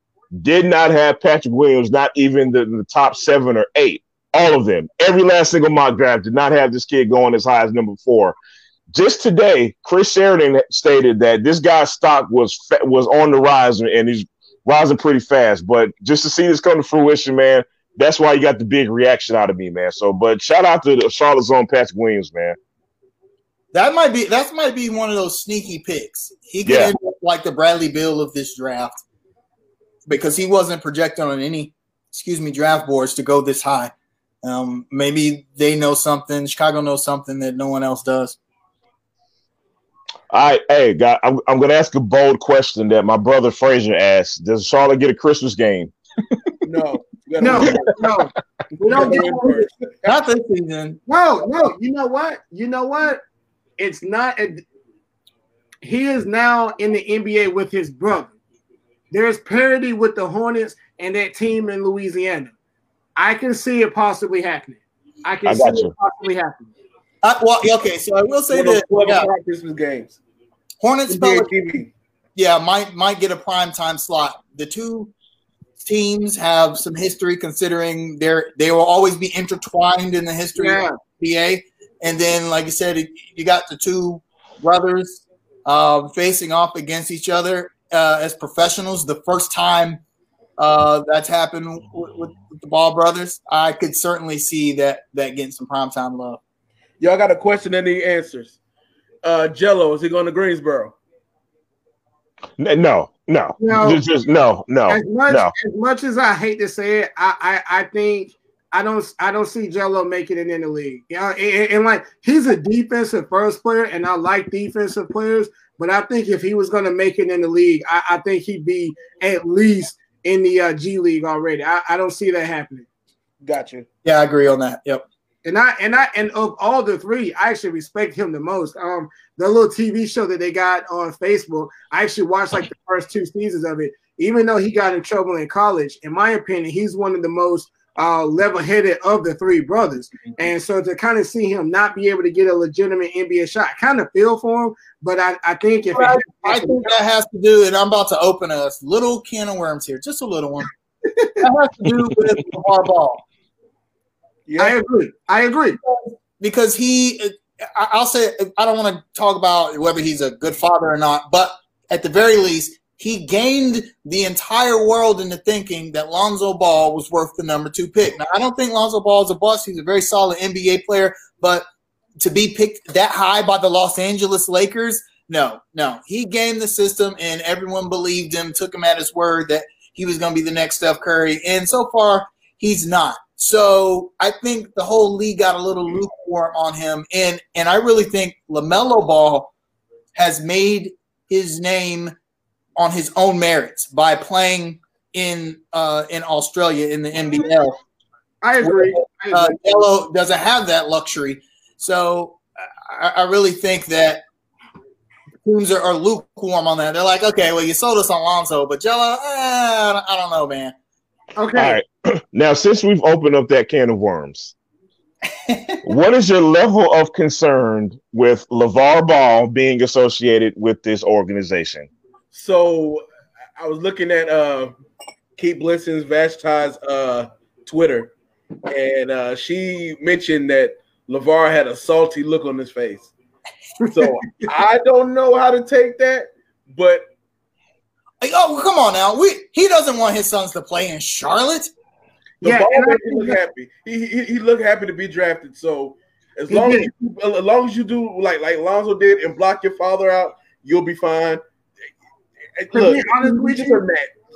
did not have Patrick Williams, not even the, the top seven or eight. All of them, every last single mock draft did not have this kid going as high as number four. Just today, Chris Sheridan stated that this guy's stock was was on the rise and he's rising pretty fast. But just to see this come to fruition, man, that's why you got the big reaction out of me, man. So, but shout out to the Charlotte's own Patrick Williams, man. That might be that might be one of those sneaky picks. He could Yeah. end up like the Bradley Beal of this draft because he wasn't projected on any, excuse me, draft boards to go this high. Um, maybe they know something. Chicago knows something that no one else does. All right, hey, guy, I'm, I'm going to ask a bold question that my brother Frazier asked. Does Charlotte get a Christmas game? No. You gotta No, no, we don't get win first. Not this season. no, no. You know what? You know what? It's not. A, he is now in the NBA with his brother. There's parity with the Hornets and that team in Louisiana. I can see it possibly happening. I can I see got it possibly happening. I, well, okay, so I will say One of that twelve yeah, Christmas games. Hornets, NBA Pelicans, TV. yeah, might might get a prime time slot. The two teams have some history, considering they're they will always be intertwined in the history Yeah. of the NBA. And then, like you said, you got the two brothers uh, facing off against each other uh, as professionals. The first time uh, that's happened with, with the Ball brothers, I could certainly see that that getting some primetime love. Y'all got a question and the answers. Uh, Jello, is he going to Greensboro? No, no, No. Just, just no, no, as much no. as much as I hate to say it, I I, I think I don't I don't see Gelo making it in the league. Yeah, and, and, like he's a defensive first player, and I like defensive players. But I think if he was going to make it in the league, I, I, think he'd be at least in the uh, G League already. I, I don't see that happening. Gotcha. Yeah, I agree on that. Yep. And I and I and of all the three, I actually respect him the most. Um, the little TV show that they got on Facebook, I actually watched like the first two seasons of it. Even though he got in trouble in college, in my opinion, he's one of the most uh, level-headed of the three brothers. Mm-hmm. And so to kind of see him not be able to get a legitimate NBA shot, I kind of feel for him. But I, I think if I, I think that has to do, and I'm about to open a little can of worms here, just a little one. that has to do with Ball. Yeah, I agree. I agree because he. I'll say I don't want to talk about whether he's a good father or not, but at the very least, he gained the entire world into thinking that Lonzo Ball was worth the number two pick. Now, I don't think Lonzo Ball is a bust. He's a very solid NBA player, but to be picked that high by the Los Angeles Lakers, no, no. He gamed the system, and everyone believed him, took him at his word that he was going to be the next Steph Curry. And so far, he's not. So I think the whole league got a little lukewarm on him, and and I really think LaMelo Ball has made his name on his own merits by playing in uh, in Australia in the NBL. I agree. Uh, Gelo doesn't have that luxury, so I, I really think that teams are, are, lukewarm on that. They're like, okay, well, you sold us on Lonzo, but Gelo, eh, I don't know, man. Okay. All right. now, since we've opened up that can of worms, what is your level of concern with LaVar Ball being associated with this organization? So I was looking at uh Kate Blissen's Vashti's uh Twitter, and uh she mentioned that LaVar had a salty look on his face. So I don't know how to take that, but oh come on now. We he doesn't want his sons to play in Charlotte. The yeah, ball he look happy. He, he he looked happy to be drafted. So as long as you, as long as you do like like Lonzo did and block your father out, you'll be fine to be honest with you,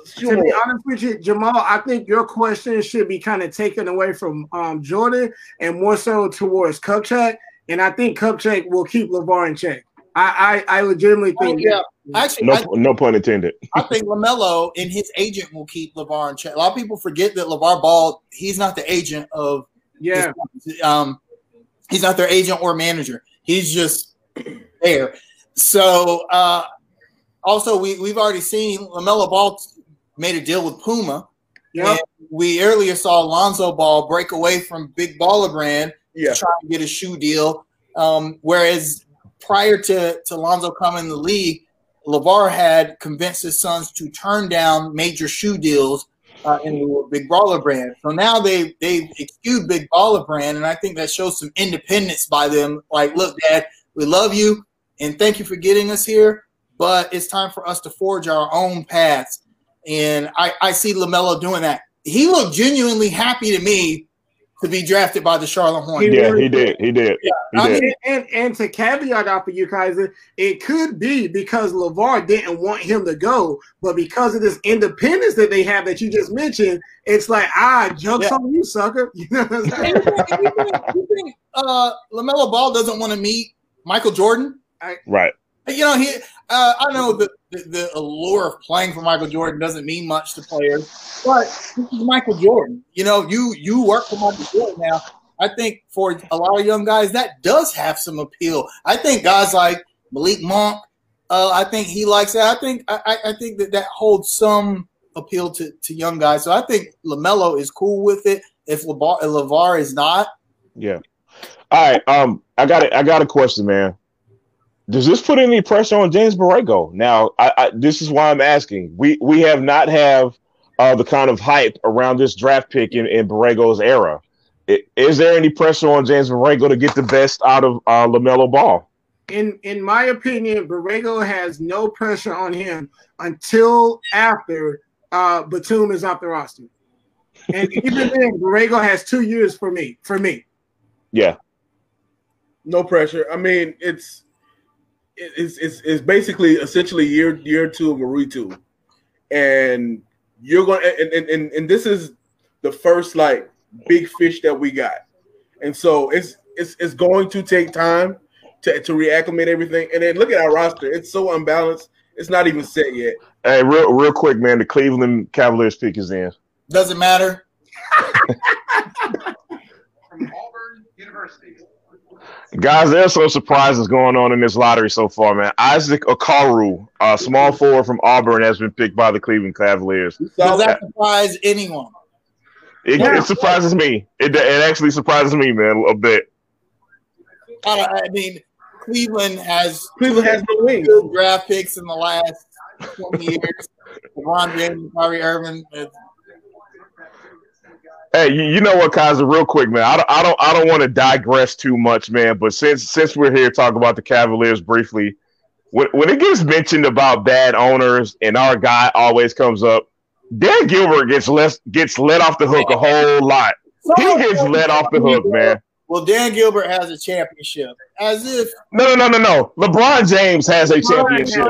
sure. to be honest with you, Jamal, I think your question should be kind of taken away from um, Jordan and more so towards Kupchak. And I think Kupchak will keep LaVar in check. I, I, I legitimately think. Oh, yeah. Actually, no, I, no pun intended. I think LaMelo and his agent will keep LaVar in check. A lot of people forget that LaVar Ball, he's not the agent of. Yeah. His, um, he's not their agent or manager. He's just there. So uh, also, we, we've already seen LaMelo Ball made a deal with Puma. Yeah. We earlier saw Alonzo Ball break away from Big Baller Brand yeah. to try to get a shoe deal. Um, whereas prior to, to Lonzo coming in the league, LaVar had convinced his sons to turn down major shoe deals uh, in the Big Baller Brand. So now they they excuse Big Baller Brand, and I think that shows some independence by them. Like, look, Dad, we love you, and thank you for getting us here but it's time for us to forge our own paths. And I, I see LaMelo doing that. He looked genuinely happy to me to be drafted by the Charlotte Hornets. Yeah, he did. He did. Yeah. He I did. Mean, and, and to caveat out for you guys, it could be because LaVar didn't want him to go, but because of this independence that they have that you just mentioned, it's like, ah, jokes yeah. on you, sucker. You know what I'm saying? you think, you think uh, LaMelo Ball doesn't want to meet Michael Jordan? I, right. You know, he. Uh, I know that the, the, allure of playing for Michael Jordan doesn't mean much to players, but this is Michael Jordan. You know, you you work for Michael Jordan now. I think for a lot of young guys that does have some appeal. I think guys like Malik Monk, uh, I think he likes that. I think I, I think that that holds some appeal to, to young guys. So I think LaMelo is cool with it. If LaVar, LaVar is not, yeah. All right. Um, I got it. I got a question, man. Does this put any pressure on James Borrego? Now, I, I, this is why I'm asking. We we have not have uh, the kind of hype around this draft pick in, in Borrego's era. It, is there any pressure on James Borrego to get the best out of uh, LaMelo Ball? In in my opinion, Borrego has no pressure on him until after uh, Batum is off the roster, and even then, Borrego has two years for me. For me, yeah, no pressure. I mean, it's it's, it's, it's basically essentially year year two of a retool, and you're going and, and and and this is the first like big fish that we got, and so it's it's it's going to take time to to reacclimate everything. And then look at our roster; it's so unbalanced. It's not even set yet. Hey, real real quick, man. The Cleveland Cavaliers pick is in. Doesn't matter. From Auburn University. Guys, there's some surprises going on in this lottery so far, man. Isaac Okoro, a small forward from Auburn, has been picked by the Cleveland Cavaliers. Does that? that surprise anyone? It, Yeah. it surprises me. It, it actually surprises me, man, a bit. I, I mean, Cleveland has Cleveland has no wings. good draft picks in the last 20 years. LeBron James, Kyrie Irving. Hey, you, you know what, Kaiser? Real quick, man. I don't, I don't, I don't want to digress too much, man. But since since we're here talking about the Cavaliers briefly, when, when it gets mentioned about bad owners and our guy always comes up, Dan Gilbert gets less gets let off the hook a whole lot. He gets let off the hook, man. Well, Dan Gilbert has a championship. As if No, no, no, no, no. LeBron James has a championship.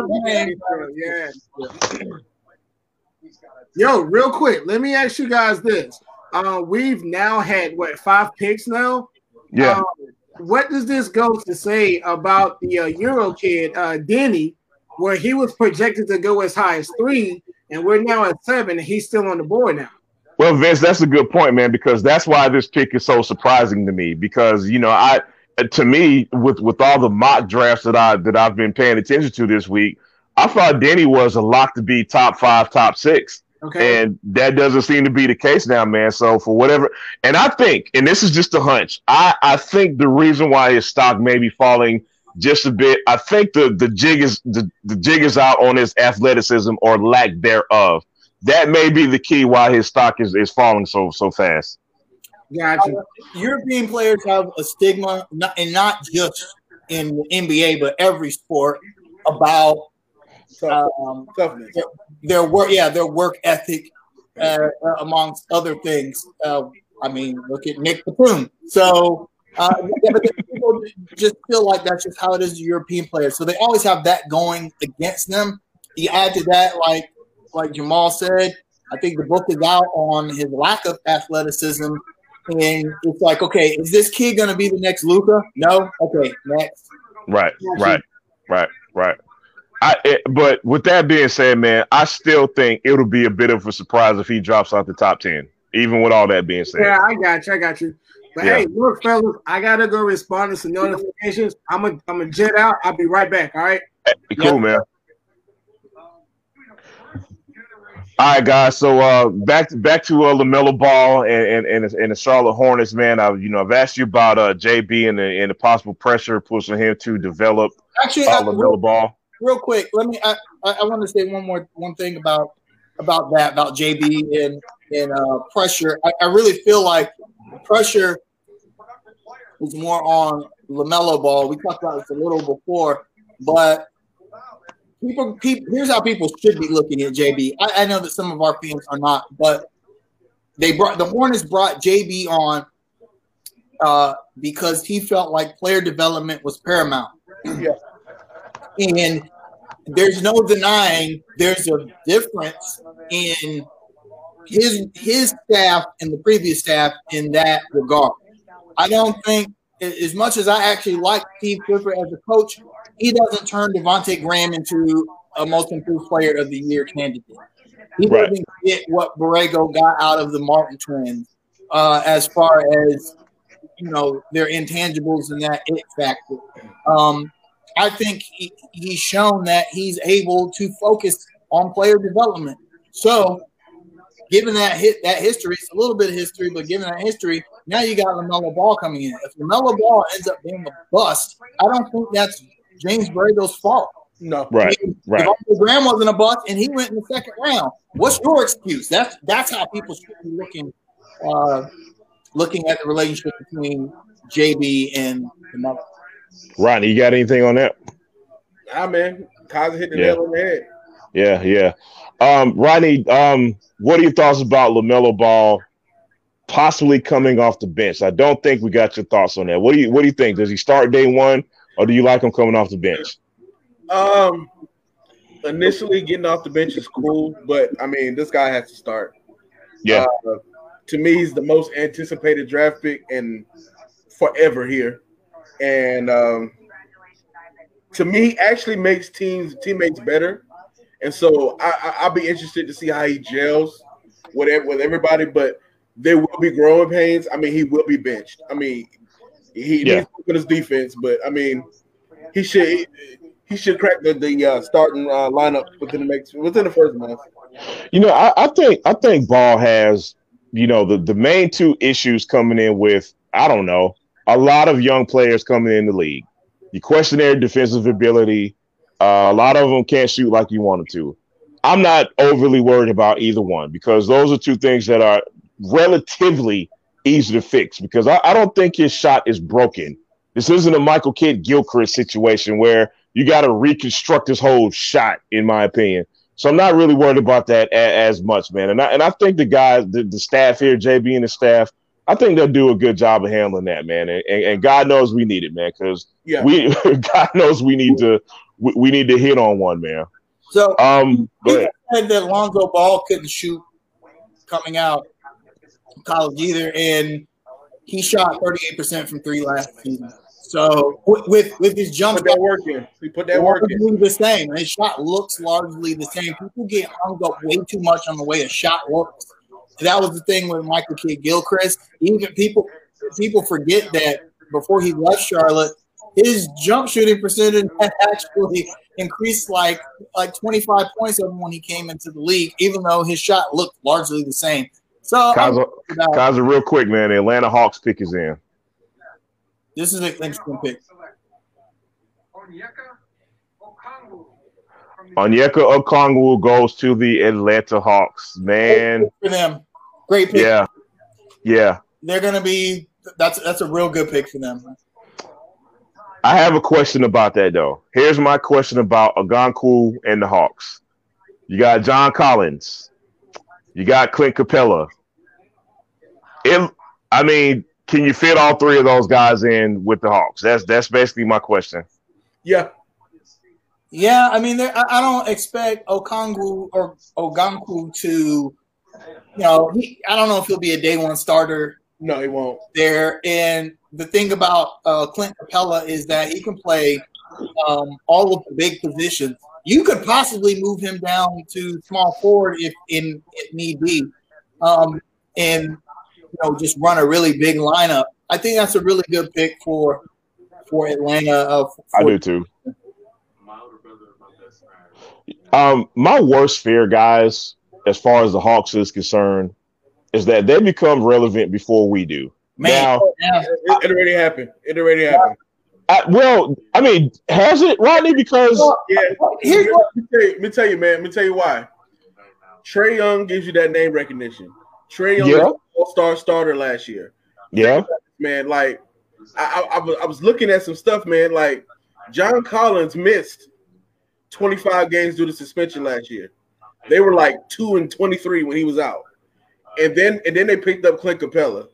Yo, real quick, let me ask you guys this. Uh, we've now had what five picks now. Yeah. Um, what does this go to say about the uh, Euro kid, uh, Deni, where he was projected to go as high as three, and we're now at seven, and he's still on the board now? Well, Vince, that's a good point, man, because that's why this pick is so surprising to me. Because you know, I to me, with with all the mock drafts that I that I've been paying attention to this week, I thought Deni was a lock to be top five, top six. Okay. And that doesn't seem to be the case now, man. So for whatever, and I think, and this is just a hunch, I I think the reason why his stock may be falling just a bit, I think the the jig is the, the jig is out on his athleticism or lack thereof. That may be the key why his stock is, is falling so so fast. Gotcha. European players have a stigma, not, and not just in the NBA, but every sport, about um, Toughness. their work. Yeah, their work ethic, uh, uh, amongst other things. Uh, I mean, look at Nick Batum. So, uh, yeah, but people just feel like that's just how it is. to European players, so they always have that going against them. You add to that, like like Jamal said, I think the book is out on his lack of athleticism. And it's like, okay, is this kid going to be the next Luka? No. Okay, next. Right, right, right, right. I, it, but with that being said, man, I still think it'll be a bit of a surprise if he drops out the top ten. Even with all that being said, Yeah, I got you. I got you. But Yeah. hey, look, fellas, I gotta go respond to some notifications. I'm a I'm a jet out. I'll be right back. All right. cool, man. All right, guys. So uh, back to back to uh, LaMelo Ball and and, and, and the Charlotte Hornets, man. I you know I've asked you about uh, JB and the, and the possible pressure pushing him to develop Actually, uh, LaMelo Ball. Real quick, let me. I, I, want to say one more one thing about about that about JB and and uh, pressure. I, I really feel like pressure is more on LaMelo Ball. We talked about this a little before, but people, people here's how people should be looking at JB. I, I know that some of our fans are not, but they brought the Hornets brought JB on uh, because he felt like player development was paramount. And there's no denying there's a difference in his his staff and the previous staff in that regard. I don't think as much as I actually like Steve Clifford as a coach, he doesn't turn Devonte Graham into a most improved player of the year candidate. He Right. doesn't get what Borrego got out of the Martin twins uh, as far as you know their intangibles and that it factor. Um, I think he, he's shown that he's able to focus on player development. So, given that hit that history, it's a little bit of history, but given that history, now you got LaMelo Ball coming in. If LaMelo Ball ends up being a bust, I don't think that's James Borrego's fault. No. Right, right. Devonte Graham wasn't a bust, and he went in the second round. What's your excuse? That's that's how people should be looking, uh, looking at the relationship between JB and LaMelo. Rodney, you got anything on that? Ah, man. Kaiser hit the Yeah. nail on the head. Yeah, yeah. Um, Rodney, um, what are your thoughts about LaMelo Ball possibly coming off the bench? I don't think we got your thoughts on that. What do you What do you think? Does he start day one, or do you like him coming off the bench? Um, initially getting off the bench is cool, but I mean, this guy has to start. Yeah, Uh, to me, he's the most anticipated draft pick and forever here. And um, to me, actually makes teams teammates better. And so I, will be interested to see how he gels with with everybody. But there will be growing pains. I mean, he will be benched. I mean, he yeah. needs to his defense, but I mean, he should he, he should crack the the uh, starting uh, lineup within the next within the first month. You know, I, I think I think Ball has you know the the main two issues coming in with I don't know a lot of young players coming in the league. You question their defensive ability. Uh, a lot of them can't shoot like you wanted to. I'm not overly worried about either one because those are two things that are relatively easy to fix. Because I, I don't think his shot is broken. This isn't a Michael Kidd Gilchrist situation where you got to reconstruct his whole shot, in my opinion. So I'm not really worried about that as, as much, man. And I and I think the guys, the, the staff here, JB and the staff, I think they'll do a good job of handling that, man. And, and God knows we need it, man, because yeah. we God knows we need to we, we, need to hit on one, man. So um, said that Lonzo Ball couldn't shoot coming out college either, and he shot 38% from three last season. So with with his jump, put that work in. He put that work in. The same. His shot looks largely the same. People get hung up way too much on the way a shot looks. That was the thing with Michael Kidd Gilchrist. Even people people forget that before he left Charlotte, his jump shooting percentage actually increased like like 25 points over when he came into the league, even though his shot looked largely the same. So, Kaiser, real quick, man. The Atlanta Hawks pick is in. This is an interesting pick. Onyeka Okongwu goes to the Atlanta Hawks. Man, for them, great pick. Yeah, yeah. They're gonna be. That's that's a real good pick for them. I have a question about that though. Here's my question about Okongwu and the Hawks. You got John Collins. You got Clint Capela. It, I mean, can you fit all three of those guys in with the Hawks? That's that's basically my question. Yeah. Yeah, I mean, I don't expect Okongwu or Okongwu to, you know, he, I don't know if he'll be a day one starter. No, he won't. There, and the thing about uh, Clint Capela is that he can play um, all of the big positions. You could possibly move him down to small forward if in if need be, um, and you know, just run a really big lineup. I think that's a really good pick for for Atlanta. Uh, for, I do too. Um, my worst fear, guys, as far as the Hawks is concerned, is that they become relevant before we do. Man, now, oh, it, it, already happened. It already happened. I, well, I mean, has it, Rodney? Because yeah, uh, here's what, let, me tell you, let me tell you, man. Let me tell you why. Trae Young gives you that name recognition. Trae Young yeah. All Star starter last year. Yeah, man. Like I, I, I, was, I was looking at some stuff, man. Like John Collins missed 25 games due to suspension last year. They were like two and 23 when he was out, and then and then they picked up Clint Capela,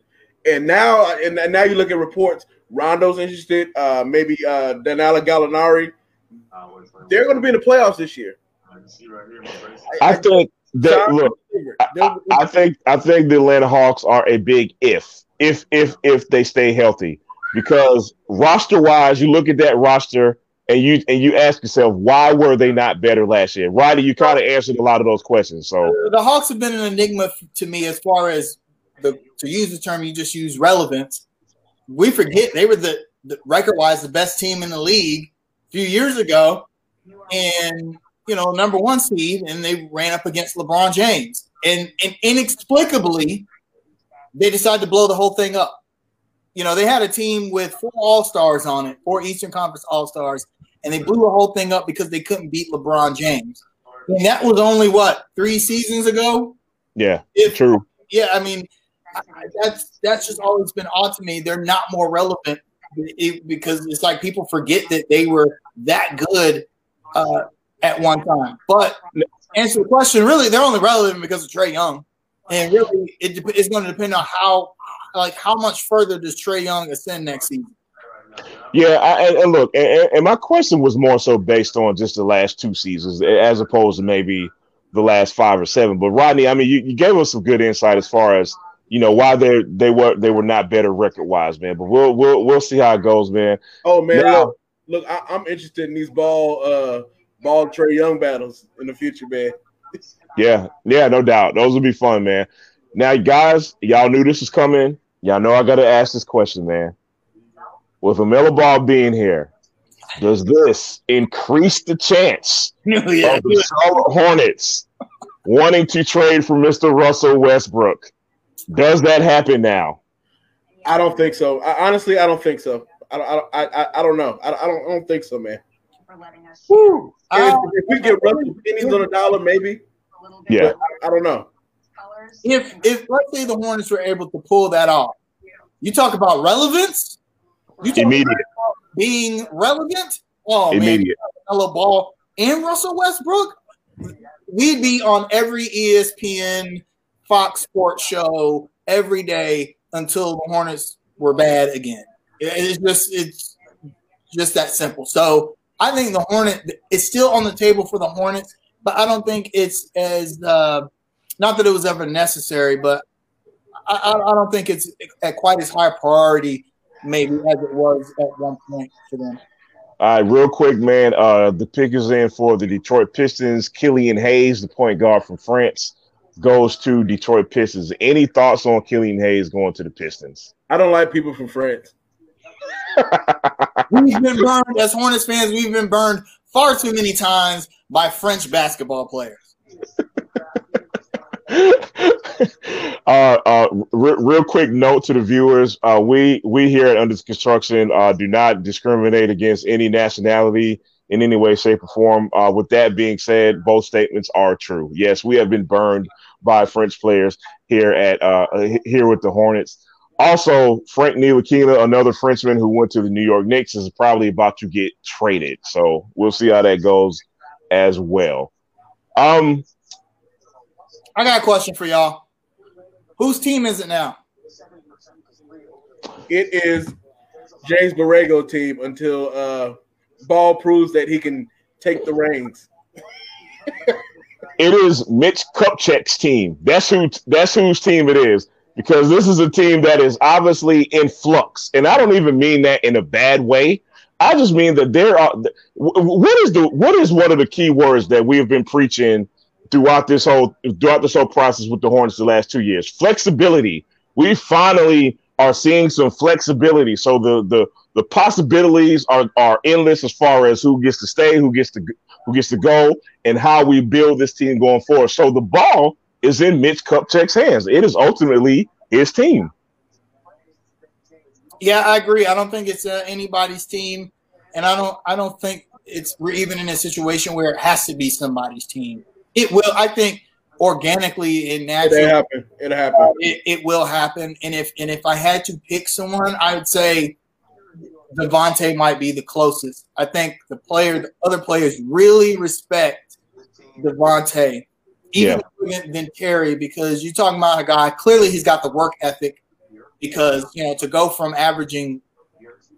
and now and, and now you look at reports. Rondo's interested. Uh, maybe uh, Danilo Gallinari. They're going to be in the playoffs this year. I think that look, I, I, think I think the Atlanta Hawks are a big if, if if if they stay healthy, because roster wise, you look at that roster and you and you ask yourself why were they not better last year? Riley, you kind of answered a lot of those questions. So the Hawks have been an enigma to me as far as the to use the term you just used relevance. We forget they were the, the record wise the best team in the league a few years ago, and you know, number one seed, and they ran up against LeBron James. And, and inexplicably, they decided to blow the whole thing up. You know, they had a team with four All Stars on it, four Eastern Conference All Stars, and they blew the whole thing up because they couldn't beat LeBron James. And that was only what three seasons ago. Yeah, if, true. Yeah, I mean, that's that's just always been odd to me. They're not more relevant because it's like people forget that they were that good uh, at one time. But answer the question, really, they're only relevant because of Trae Young, and really, it, it's going to depend on how, like, how much further does Trae Young ascend next season. Yeah, I, and look, and, and, my question was more so based on just the last two seasons, as opposed to maybe the last five or seven. But Rodney, I mean, you, you gave us some good insight as far as you know why they they were they were not better record wise, man. But we'll we'll we'll see how it goes, man. Oh man, Now- look, look I, I'm interested in these ball uh ball Trae Young battles in the future, man. Yeah, yeah, no doubt. Those will be fun, man. Now, guys, y'all knew this was coming. Y'all know I got to ask this question, man. With Amelo Ball being here, does this increase the chance yeah, of the Charlotte Hornets wanting to trade for Mr. Russell Westbrook? Does that happen now? I don't think so. I, honestly, I don't think so. I don't. I I, I, I don't know. I, I don't. I don't think so, man. Woo. If, Uh, if we get Russell pennies on a dollar, maybe. Yeah, I, I don't know. If if let's say the Hornets were able to pull that off, you talk about relevance. You talk immediate, about being relevant. Oh man, immediate. Ball and Russell Westbrook, we'd be on every ESPN, Fox Sports show every day until the Hornets were bad again. It's just it's just that simple. So I think the Hornet is still on the table for the Hornets, but I don't think it's as uh, not that it was ever necessary, but I, I I don't think it's at quite as high priority maybe as it was at one point for them. All right, real quick, man. Uh, the pick is in for the Detroit Pistons. Killian Hayes, the point guard from France, goes to Detroit Pistons. Any thoughts on Killian Hayes going to the Pistons? I don't like people from France. We've been burned as Hornets fans. We've been burned far too many times by French basketball players. uh, uh, re- real quick note to the viewers: uh, we we here at Under Construction uh, do not discriminate against any nationality in any way, shape, or form. Uh, with that being said, both statements are true. Yes, we have been burned by French players here at uh, here with the Hornets. Also, Frank Ntilikina, another Frenchman who went to the New York Knicks, is probably about to get traded. So we'll see how that goes as well. Um, I got a question for y'all. Whose team is it now? It is James Borrego team until uh, Ball proves that he can take the reins. it is Mitch Kupchak's team. That's who. That's whose team it is. Because this is a team that is obviously in flux, and I don't even mean that in a bad way. I just mean that there are. What is the? What is one of the key words that we have been preaching throughout this whole throughout this whole process with the Hornets the last two years? Flexibility. We finally are seeing some flexibility. So the the the possibilities are are endless as far as who gets to stay, who gets to who gets to go, and how we build this team going forward. So the ball is in Mitch Kupchak's hands. It is ultimately his team. Yeah, I agree. I don't think it's uh, anybody's team, and I don't. I don't think it's we're even in a situation where it has to be somebody's team. It will. I think organically and It naturally, happened. It happened. Uh, it, it will happen. And if and if I had to pick someone, I would say Devonte might be the closest. I think the player, the other players really respect Devonte, even more than, than Terry, because you're talking about a guy. Clearly, he's got the work ethic. Because you know to go from averaging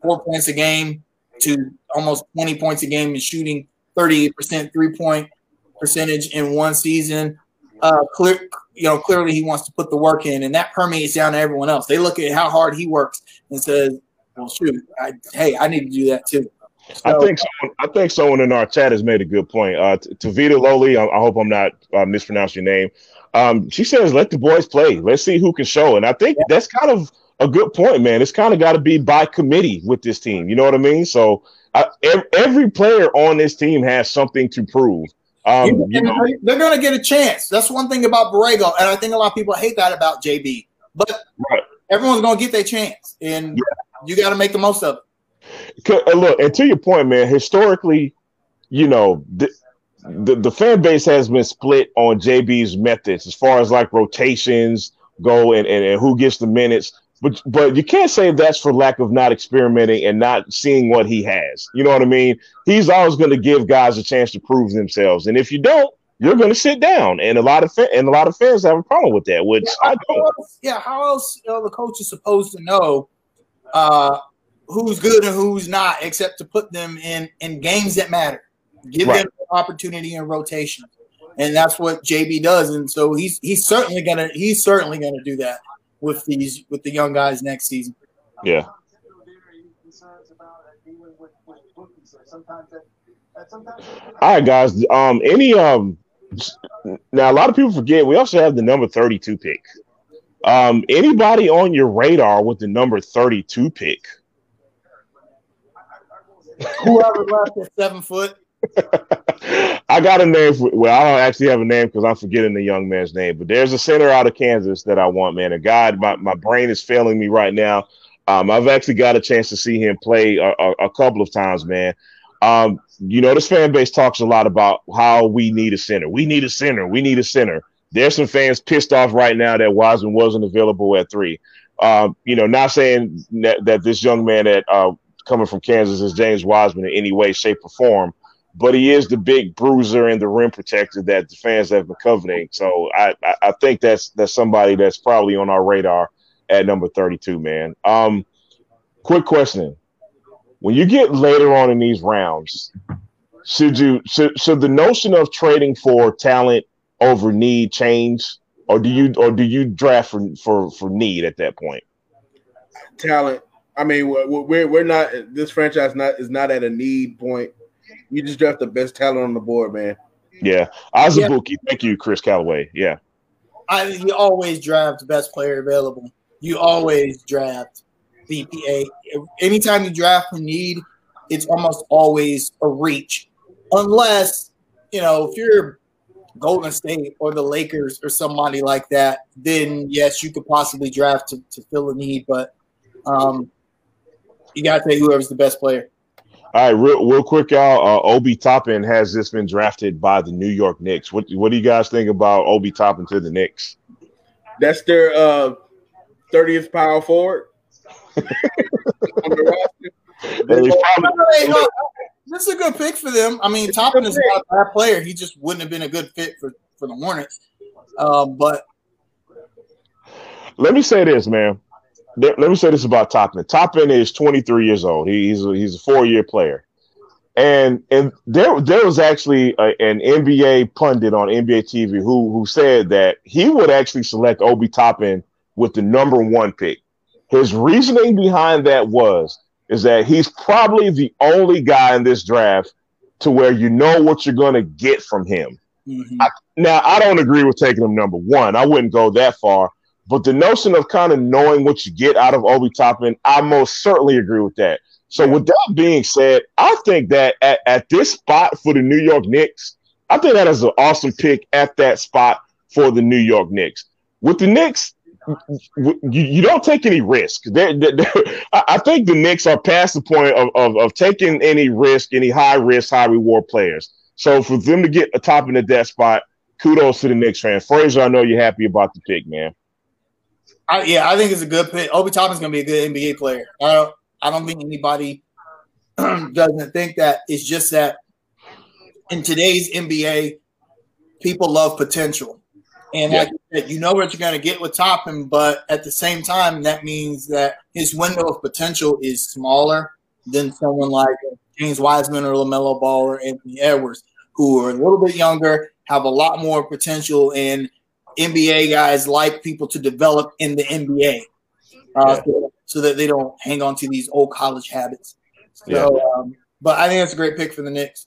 four points a game to almost 20 points a game and shooting 38% three point percentage in one season. Uh, clear, you know, clearly he wants to put the work in, and that permeates down to everyone else. They look at how hard he works and says, "Well, shoot, I, hey, I need to do that too." I think someone, I think someone in our chat has made a good point. Uh, Tavita Lowly, I, I hope I'm not uh, mispronouncing your name. Um, she says, "Let the boys play. Let's see who can show." And I think that's kind of a good point, man. It's kind of got to be by committee with this team. You know what I mean? So uh, ev- every player on this team has something to prove. Um, you know, they're going to get a chance. That's one thing about Borrego, and I think a lot of people hate that about JB. But Right. everyone's going to get their chance, and you got to make the most of it. look, and to your point, man. Historically, you know, the, the the fan base has been split on JB's methods as far as like rotations go and, and, and who gets the minutes. But but you can't say that's for lack of not experimenting and not seeing what he has. You know what I mean? He's always going to give guys a chance to prove themselves, and if you don't, you're going to sit down. And a lot of fa- and a lot of fans have a problem with that, which I don't. else, yeah, how else are the coach is supposed to know uh, who's good and who's not, except to put them in in games that matter, give Right. them opportunity and rotation, and that's what JB does. And so he's he's certainly gonna he's certainly gonna do that. With these with the young guys next season. Yeah. All right, guys. Um, any um, now a lot of people forget we also have the number thirty-two pick. Um, anybody on your radar with the number thirty-two pick? Whoever left at seven foot. I got a name for well, I don't actually have a name because I'm forgetting the young man's name, but there's a center out of Kansas that I want, man. A guy, my, my brain is failing me right now. Um, I've actually got a chance to see him play a, a, a couple of times, man. Um, you know, this fan base talks a lot about how we need a center. We need a center. We need a center. There's some fans pissed off right now that Wiseman wasn't available at three. Um, you know, not saying that, that this young man that uh, coming from Kansas is James Wiseman in any way, shape, or form but he is the big bruiser and the rim protector that the fans have been coveting. So I, I, think that's that's somebody that's probably on our radar at number 32, man. Um, quick question. When you get later on in these rounds, should you should, should the notion of trading for talent over need change? Or do you or do you draft for for, for need at that point? Talent. I mean, we're we're not this franchise not is not at a need point you just draft the best talent on the board, man. Yeah, Azubuike. Yeah. Thank you, Chris Calloway. Yeah, I you always draft the best player available. You always draft BPA. Anytime you draft a need, it's almost always a reach, unless you know if you're Golden State or the Lakers or somebody like that. Then yes, you could possibly draft to, to fill a need, but um, you got to take whoever's the best player. All right, real, real quick, y'all. Uh, Obi Toppin has just been drafted by the New York Knicks. What What do you guys think about Obi Toppin to the Knicks? That's their uh, 30th power forward. this is a good pick for them. I mean, Toppin is not a bad player. He just wouldn't have been a good fit for, for the Hornets. Um, but let me say this, man let me say this about Toppin. Toppin is 23 years old. He, he's a, he's a four year player, and and there there was actually a, an NBA pundit on NBA TV who who said that he would actually select Obi Toppin with the number one pick. His reasoning behind that was is that he's probably the only guy in this draft to where you know what you're going to get from him. Mm-hmm. I, now I don't agree with taking him number one. I wouldn't go that far but the notion of kind of knowing what you get out of Obi Toppin, I most certainly agree with that. So, with that being said, I think that at, at this spot for the New York Knicks, I think that is an awesome pick at that spot for the New York Knicks. With the Knicks, you, you don't take any risk. They're, they're, I think the Knicks are past the point of, of, of, taking any risk, any high risk, high reward players. So for them to get a Toppin at that spot, kudos to the Knicks fan. Fraser, I know you're happy about the pick, man. I, yeah, I think it's a good pick. Obi Toppin's going to be a good NBA player. I don't, I don't think anybody doesn't think that. It's just that in today's NBA, people love potential. And yeah. like you, said, you know what you're going to get with Toppin, but at the same time, that means that his window of potential is smaller than someone like James Wiseman or LaMelo Ball or Anthony Edwards, who are a little bit younger, have a lot more potential, and – NBA guys like people to develop in the NBA, uh, yeah. so, so, that they don't hang on to these old college habits. So, yeah. um, but I think that's a great pick for the Knicks.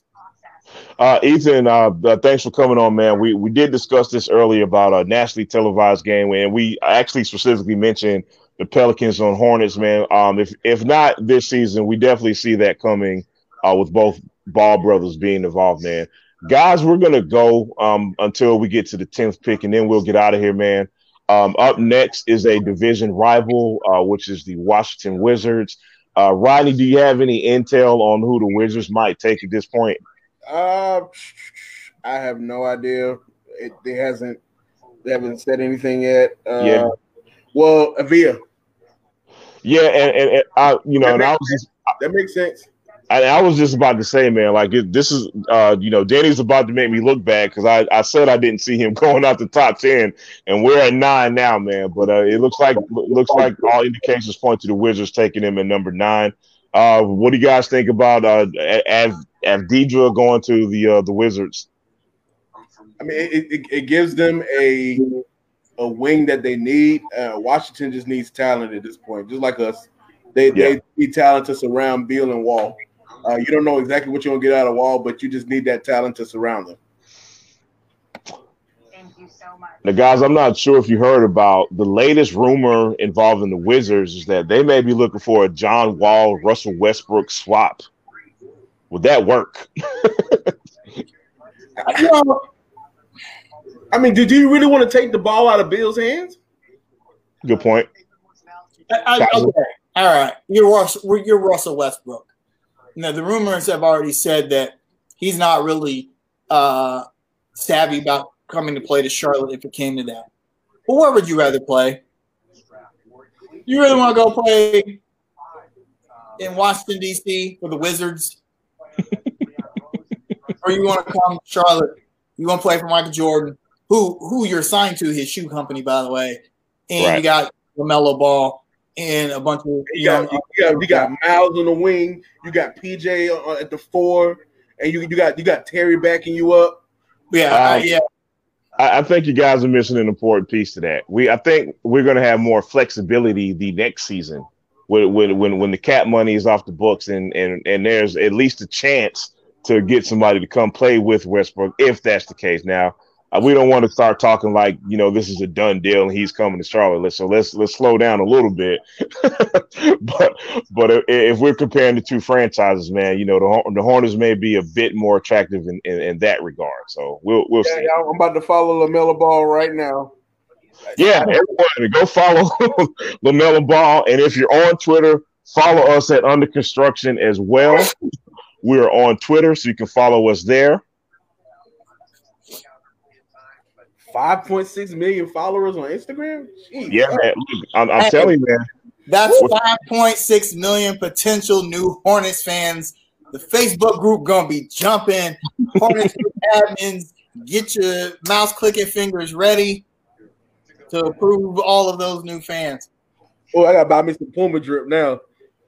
Uh, Ethan, uh, uh, thanks for coming on, man. We we did discuss this earlier about a nationally televised game, and we actually specifically mentioned the Pelicans on Hornets, man. Um, if if not this season, we definitely see that coming uh, with both Ball brothers being involved, man guys, we're gonna go um, until we get to the tenth pick, and then we'll get out of here, man. Um, up next is a division rival, uh, which is the Washington Wizards. Uh, Rodney, do you have any intel on who the Wizards might take at this point? Uh, I have no idea. It, it hasn't. They haven't said anything yet. Uh, yeah. Well, Avia. Yeah, and, and, and I, you know, that and I was just, that makes sense. I, I, was just about to say, man, like it, this is, uh, you know, Deni's about to make me look bad because I, I said I didn't see him going out the top ten, and we're at nine now, man. But uh, it looks like looks like all indications point to the Wizards taking him at number nine. Uh, what do you guys think about uh, Av, Avdija going to the uh, the Wizards? I mean, it, it, it gives them a a wing that they need. Uh, Washington just needs talent at this point, just like us. They Yeah. they need talent to surround Beal and Wall. Uh, you don't know exactly what you're gonna get out of Wall, but you just need that talent to surround them. Thank you so much. Now, guys, I'm not sure if you heard about the latest rumor involving the Wizards is that they may be looking for a John Wall Russell Westbrook swap. Would that work? You know, I mean, did you really want to take the ball out of Beal's hands? Good point. I, I, okay, all right. You're Russell, you're Russell Westbrook. Now the rumors have already said that he's not really uh, savvy about coming to play to Charlotte if it came to that. But where would you rather play? You really want to go play in Washington D.C. for the Wizards, or you want to come to Charlotte? You want to play for Michael Jordan, who who you're signed to his shoe company, by the way, and Right. you got LaMelo Ball and a bunch of You young. got, you got, you got Miles on the wing. You got PJ at the four, and you you got you got Terry backing you up. yeah, Uh, uh, yeah. I, I think you guys are missing an important piece to that. We, I think we're going to have more flexibility the next season when, when, when, when the cap money is off the books and, and, and there's at least a chance to get somebody to come play with Westbrook if that's the case. Now, uh, Uh, we don't want to start talking like you know this is a done deal and he's coming to Charlotte. Let's- So let's let's slow down a little bit. but but if, if we're comparing the two franchises, man, you know the the Hornets may be a bit more attractive in, in, in that regard. So we'll we'll Yeah, see. yeah, I'm about to follow LaMelo Ball right now. Yeah, everyone go follow LaMelo Ball, and if you're on Twitter, follow us at Under Construction as well. We're on Twitter, so you can follow us there. Five point six million followers on Instagram. Jeez. Yeah, man. I'm, I'm telling you, man. That's 5.6 million potential new Hornets fans. The Facebook group gonna be jumping. Hornets admins, get your mouse clicking fingers ready to approve all of those new fans. Oh, I gotta buy me some Puma drip now.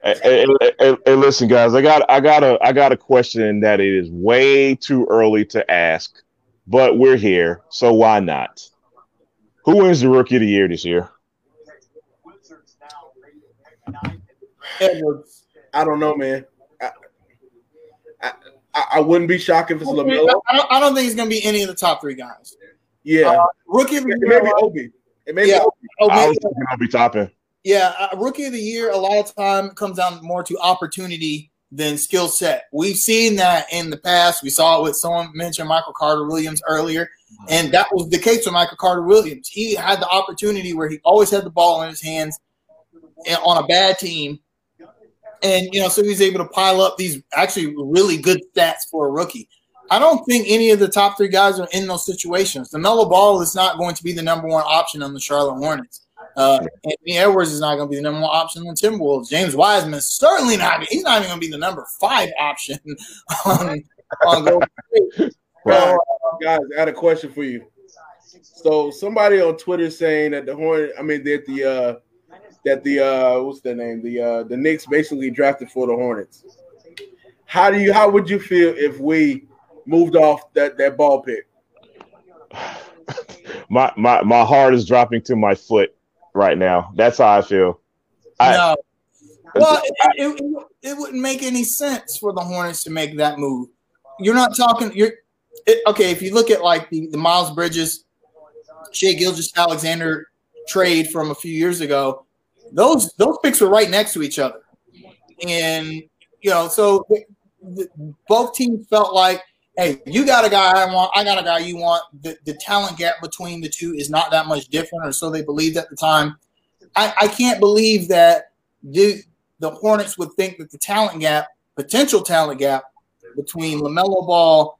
Hey, hey, hey, hey, hey, listen, guys. I got, I got a, I got a question that it is way too early to ask, but we're here, so why not? Who wins the Rookie of the Year this year? Edwards. I don't know, man. I, I, I, I wouldn't be shocked if it's I don't, I don't think it's gonna be any of the top three guys. Yeah, Uh, rookie of the year. be Obi. It may Yeah. Obi. I was thinking Obi Toppin. Yeah, uh, rookie of the year. A lot of time comes down more to opportunity than skill set. We've seen that in the past. We saw it with someone mentioned Michael Carter Williams earlier, mm-hmm. and that was the case with Michael Carter Williams. He had the opportunity where he always had the ball in his hands on a bad team, and you know, so he's able to pile up these actually really good stats for a rookie. I don't think any of the top three guys are in those situations. LaMelo Ball is not going to be the number one option on the Charlotte Hornets. Uh, Anthony Edwards is not going to be the number one option on Timberwolves. James Wiseman certainly not. He's not even going to be the number five option on, on Golden State. Right. Guys, I got a question for you. So somebody on Twitter saying that the Hornet, I mean that the uh that the uh what's their name? The uh the Knicks basically drafted for the Hornets. How do you how would you feel if we moved off that that ball pick? My my my heart is dropping to my foot right now. That's how I feel. I- no. Well, it, it, it, it wouldn't make any sense for the Hornets to make that move. You're not talking. You're it, okay. If you look at like the, the Miles Bridges, Shai Gilgeous-Alexander trade from a few years ago, those those picks were right next to each other, and you know, so both teams felt like, hey, you got a guy I want, I got a guy you want. The, the talent gap between the two is not that much different, or so they believed at the time. I, I can't believe that the the Hornets would think that the talent gap, potential talent gap between LaMelo Ball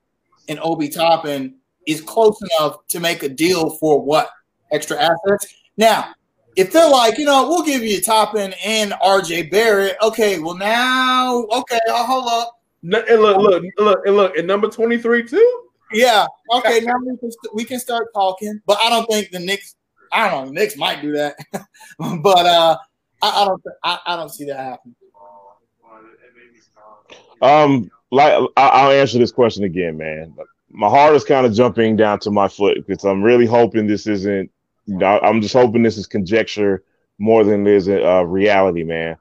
and Obi Toppin is close enough to make a deal for what? Extra assets? Now, if they're like, you know, we'll give you Toppin and RJ Barrett, okay, well now, okay, I'll hold up. No- And look, look, look, and look, at number 23 too. Yeah, okay, now we can, st- we can start talking. But I don't think the Knicks, I don't know, the Knicks might do that. but uh I, I don't I, I don't see that happening. Um, like I- I'll answer this question again, man. My heart is kind of jumping down to my foot because I'm really hoping this isn't I'm just hoping this is conjecture more than it is a uh, reality, man.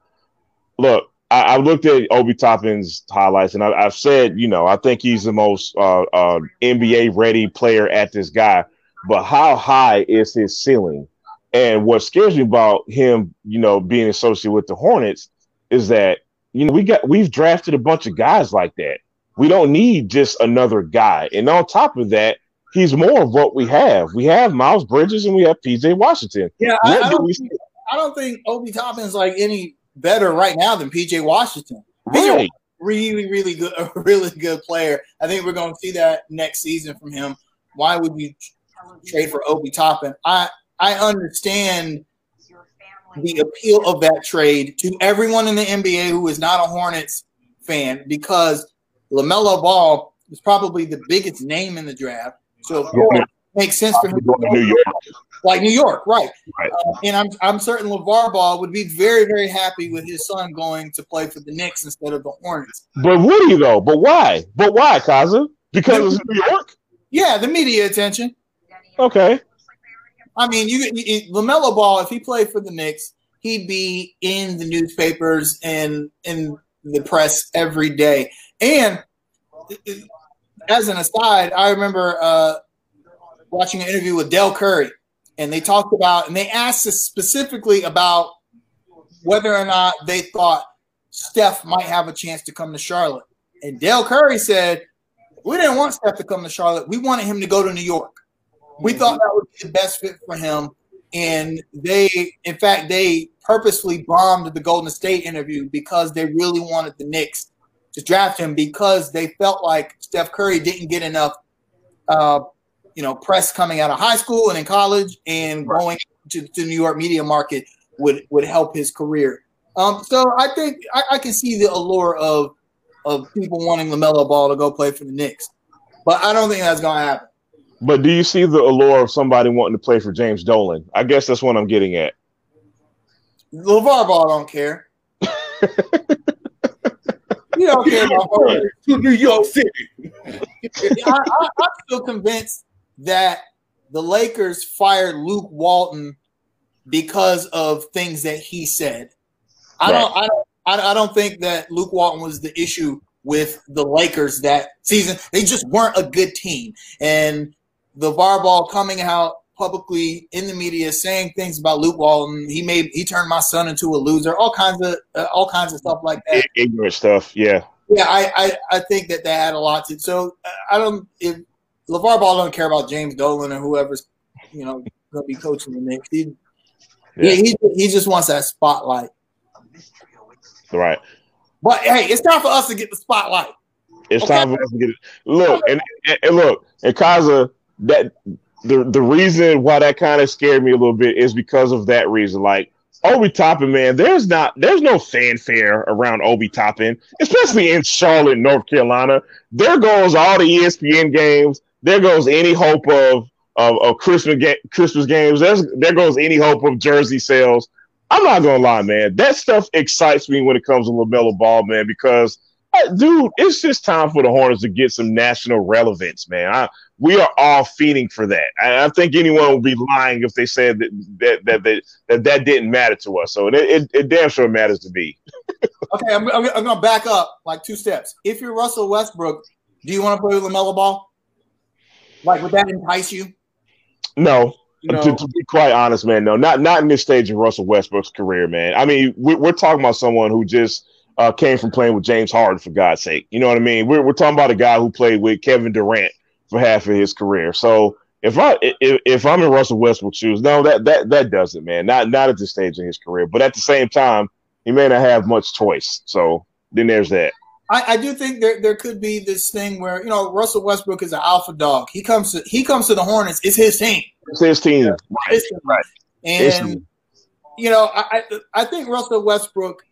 Look, I, I, looked at Obi Toppin's highlights, and I, have said, you know, I think he's the most uh, uh, NBA ready player at this guy. But how high is his ceiling? And what scares me about him, you know, being associated with the Hornets is that you know we got we've drafted a bunch of guys like that. We don't need just another guy. And on top of that, he's more of what we have. We have Miles Bridges and we have PJ Washington. Yeah, I, I, don't think, I, don't think, Obi Toppin's like any better right now than PJ Washington. Right. really, really good, a really good player. I think we're going to see that next season from him. Why would you trade for Obi Toppin? I I understand the appeal of that trade to everyone in the NBA who is not a Hornets fan because LaMelo Ball is probably the biggest name in the draft. So of course, it makes sense for him to go to New York. Like New York, right? right. Uh, and I'm I'm certain LaVar Ball would be very very happy with his son going to play for the Knicks instead of the Hornets. But would he though? But why? But why, Kaza? Because it's New York. Yeah, the media attention. Okay. I mean, you, you LaMelo Ball, if he played for the Knicks, he'd be in the newspapers and in the press every day. And as an aside, I remember uh, watching an interview with Dell Curry, and they talked about and they asked us specifically about whether or not they thought Steph might have a chance to come to Charlotte. And Dell Curry said, "We didn't want Steph to come to Charlotte. We wanted him to go to New York. We thought that would be the best fit for him." And they, in fact, they purposely bombed the Golden State interview because they really wanted the Knicks to draft him because they felt like Steph Curry didn't get enough, uh, you know, press coming out of high school and in college, and right. going to, to the New York media market would would help his career. Um, so I think I, I, can see the allure of of people wanting LaMelo Ball to go play for the Knicks, but I don't think that's going to happen. But do you see the allure of somebody wanting to play for James Dolan? I guess that's what I'm getting at. LaVar Ball don't care. You don't care about to New York City. I, am still convinced that the Lakers fired Luke Walton because of things that he said. I right. don't. I don't. I don't think that Luke Walton was the issue with the Lakers that season. They just weren't a good team, and LaVar Ball coming out publicly in the media saying things about Luke Walton. He made he turned my son into a loser. All kinds of uh, all kinds of stuff like that. Ignorant stuff. Yeah. Yeah, I, I, I think that that had a lot to. So I don't if LaVar Ball don't care about James Dolan or whoever's you know going to be coaching the Knicks. He, yeah. he, he he just wants that spotlight. Right. But hey, it's time for us to get the spotlight. It's okay? time for us to get it. Look and, and look and Kaza that the the reason why that kind of scared me a little bit is because of that reason. Like Obi Toppin, man, there's not there's no fanfare around Obi Toppin, especially in Charlotte, North Carolina. There goes all the ESPN games. There goes any hope of of, of Christmas ga- Christmas games. There's there goes any hope of jersey sales. I'm not gonna lie, man. That stuff excites me when it comes to LaMelo Ball, man, because uh, dude, it's just time for the Hornets to get some national relevance, man. I, we are all feeding for that. I, I, think anyone would be lying if they said that that that that, that, that didn't matter to us. So it, it, it damn sure matters to me. okay, I'm, I'm, I'm to back up like two steps. If you're Russell Westbrook, do you want to play with LaMelo Ball? Like, would that entice you? No. no. To, to, be quite honest, man, no, not not in this stage of Russell Westbrook's career, man. I mean, we're, we're talking about someone who just uh, came from playing with James Harden, for God's sake. You know what I mean? We're, we're talking about a guy who played with Kevin Durant for half of his career. So if I if, if I'm in Russell Westbrook's shoes, no, that that that doesn't, man. Not not at this stage in his career. But at the same time, he may not have much choice. So then there's that. I, I do think there, there could be this thing where you know Russell Westbrook is an alpha dog. He comes to he comes to the Hornets. It's his team. It's his team. Right. It's, right. And you know I I think Russell Westbrook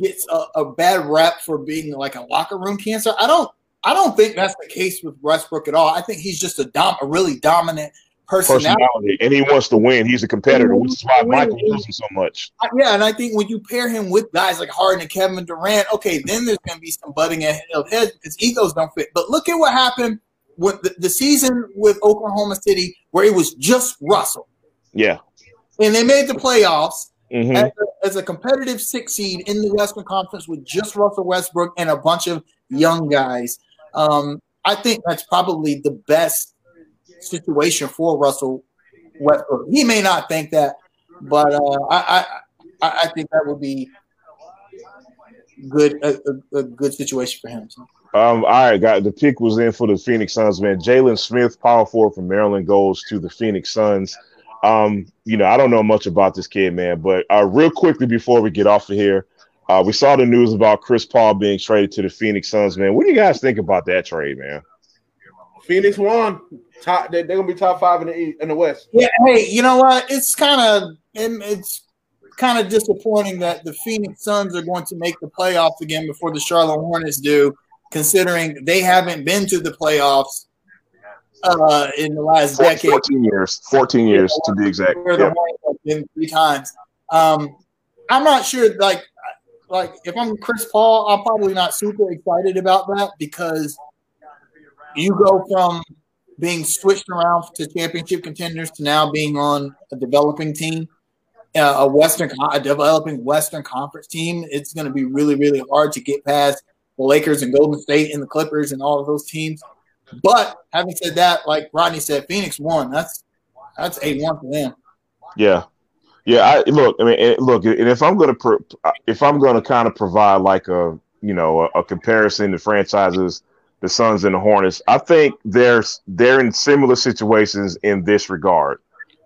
gets a, a bad rap for being like a locker room cancer. I don't I don't think that's the case with Westbrook at all. I think he's just a dom a really dominant personality. personality. and he wants to win. He's a competitor, which is why Michael loves him so much. Yeah, and I think when you pair him with guys like Harden and Kevin Durant, okay, then there's going to be some butting of heads because egos don't fit. But look at what happened with the, the season with Oklahoma City, where it was just Russell. Yeah. And they made the playoffs Mhm. as, a, as a competitive six seed in the Western Conference with just Russell Westbrook and a bunch of young guys. Um, I think that's probably the best situation for Russell Westbrook. He may not think that, but uh, I, I I I think that would be good a, a, a good situation for him. So, Um, all right, guys. The pick was in for the Phoenix Suns, man. Jalen Smith, power forward from Maryland, goes to the Phoenix Suns. Um, you know, I don't know much about this kid, man, but uh, real quickly before we get off of here, uh, we saw the news about Chris Paul being traded to the Phoenix Suns, man. What do you guys think about that trade, man? Phoenix won. Top, they, they're gonna be top five in the East, in the West. yeah, hey, you know what? It's kind of it's kind of disappointing that the Phoenix Suns are going to make the playoffs again before the Charlotte Hornets do, considering they haven't been to the playoffs uh, in the last decade. 14 years. 14 years to be exact. where the Yeah. Hornets have been three times. Um, I'm not sure. Like, like if I'm Chris Paul, I'm probably not super excited about that because you go from being switched around to championship contenders to now being on a developing team, uh, a Western, a developing Western Conference team. It's going to be really, really hard to get past the Lakers and Golden State and the Clippers and all of those teams. But having said that, like Rodney said, Phoenix won. That's that's a one for them. Yeah, yeah. I look. I mean, look. And if I'm gonna, pro, if I'm gonna kind of provide like a, you know, a, a comparison to franchises, the Suns and the Hornets, I think they're they're in similar situations in this regard.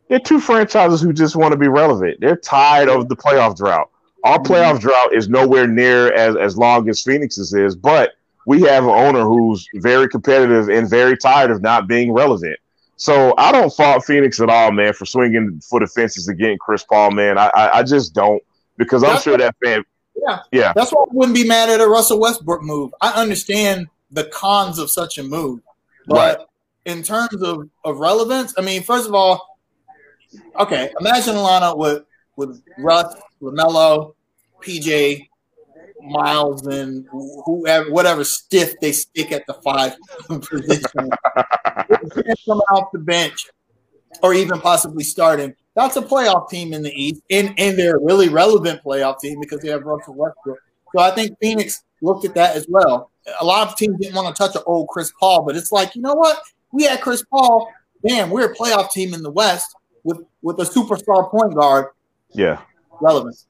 They're two franchises who just want to be relevant. They're tired of the playoff drought. Our mm-hmm. playoff drought is nowhere near as as long as Phoenix's is, but we have an owner who's very competitive and very tired of not being relevant. So I don't fault Phoenix at all, man, for swinging for the fences and getting Chris Paul, man. I I, I just don't because I'm That's sure that fan. Yeah. Yeah. That's why I wouldn't be mad at a Russell Westbrook move. I understand the cons of such a move. But in terms of, of relevance, I mean, first of all, okay, imagine a lineup with with Russ, LaMelo, PJ, Miles, and whoever whatever stiff they stick at the five position. coming off the bench or even possibly starting. That's a playoff team in the East, and, and they're a really relevant playoff team because they have Russell Westbrook. So I think Phoenix looked at that as well. A lot of teams didn't want to touch an old Chris Paul, but it's like, you know what? We had Chris Paul. Damn, we're a playoff team in the West with with a superstar point guard. Yeah. Relevance.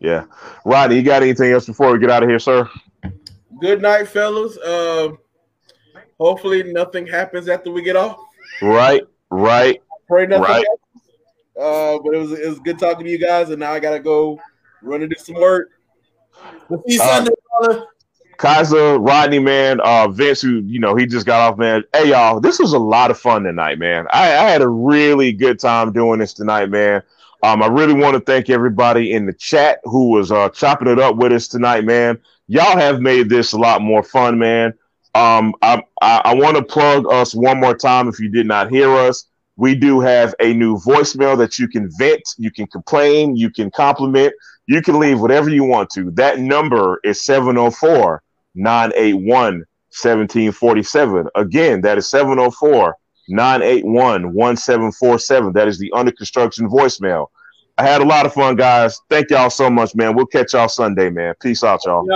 Yeah. Rodney, you got anything else before we get out of here, sir? Good night, fellas. Uh, hopefully nothing happens after we get off. Right. Right. Pray nothing Right. Uh, but it was it was good talking to you guys, and now I gotta go run and do some work. We'll see you Uh, Sunday, brother. Kaiser, Rodney, man, uh, Vince, who you know he just got off, man. Hey, y'all, this was a lot of fun tonight, man. I, I had a really good time doing this tonight, man. Um, I really want to thank everybody in the chat who was uh, chopping it up with us tonight, man. Y'all have made this a lot more fun, man. Um, I, I, I want to plug us one more time if you did not hear us. We do have a new voicemail that you can vent, you can complain, you can compliment, you can leave whatever you want to. That number is 704 981 1747. Again, that is 704 981 1747. That is the under construction voicemail. I had a lot of fun, guys. Thank y'all so much, man. We'll catch y'all Sunday, man. Peace out, y'all.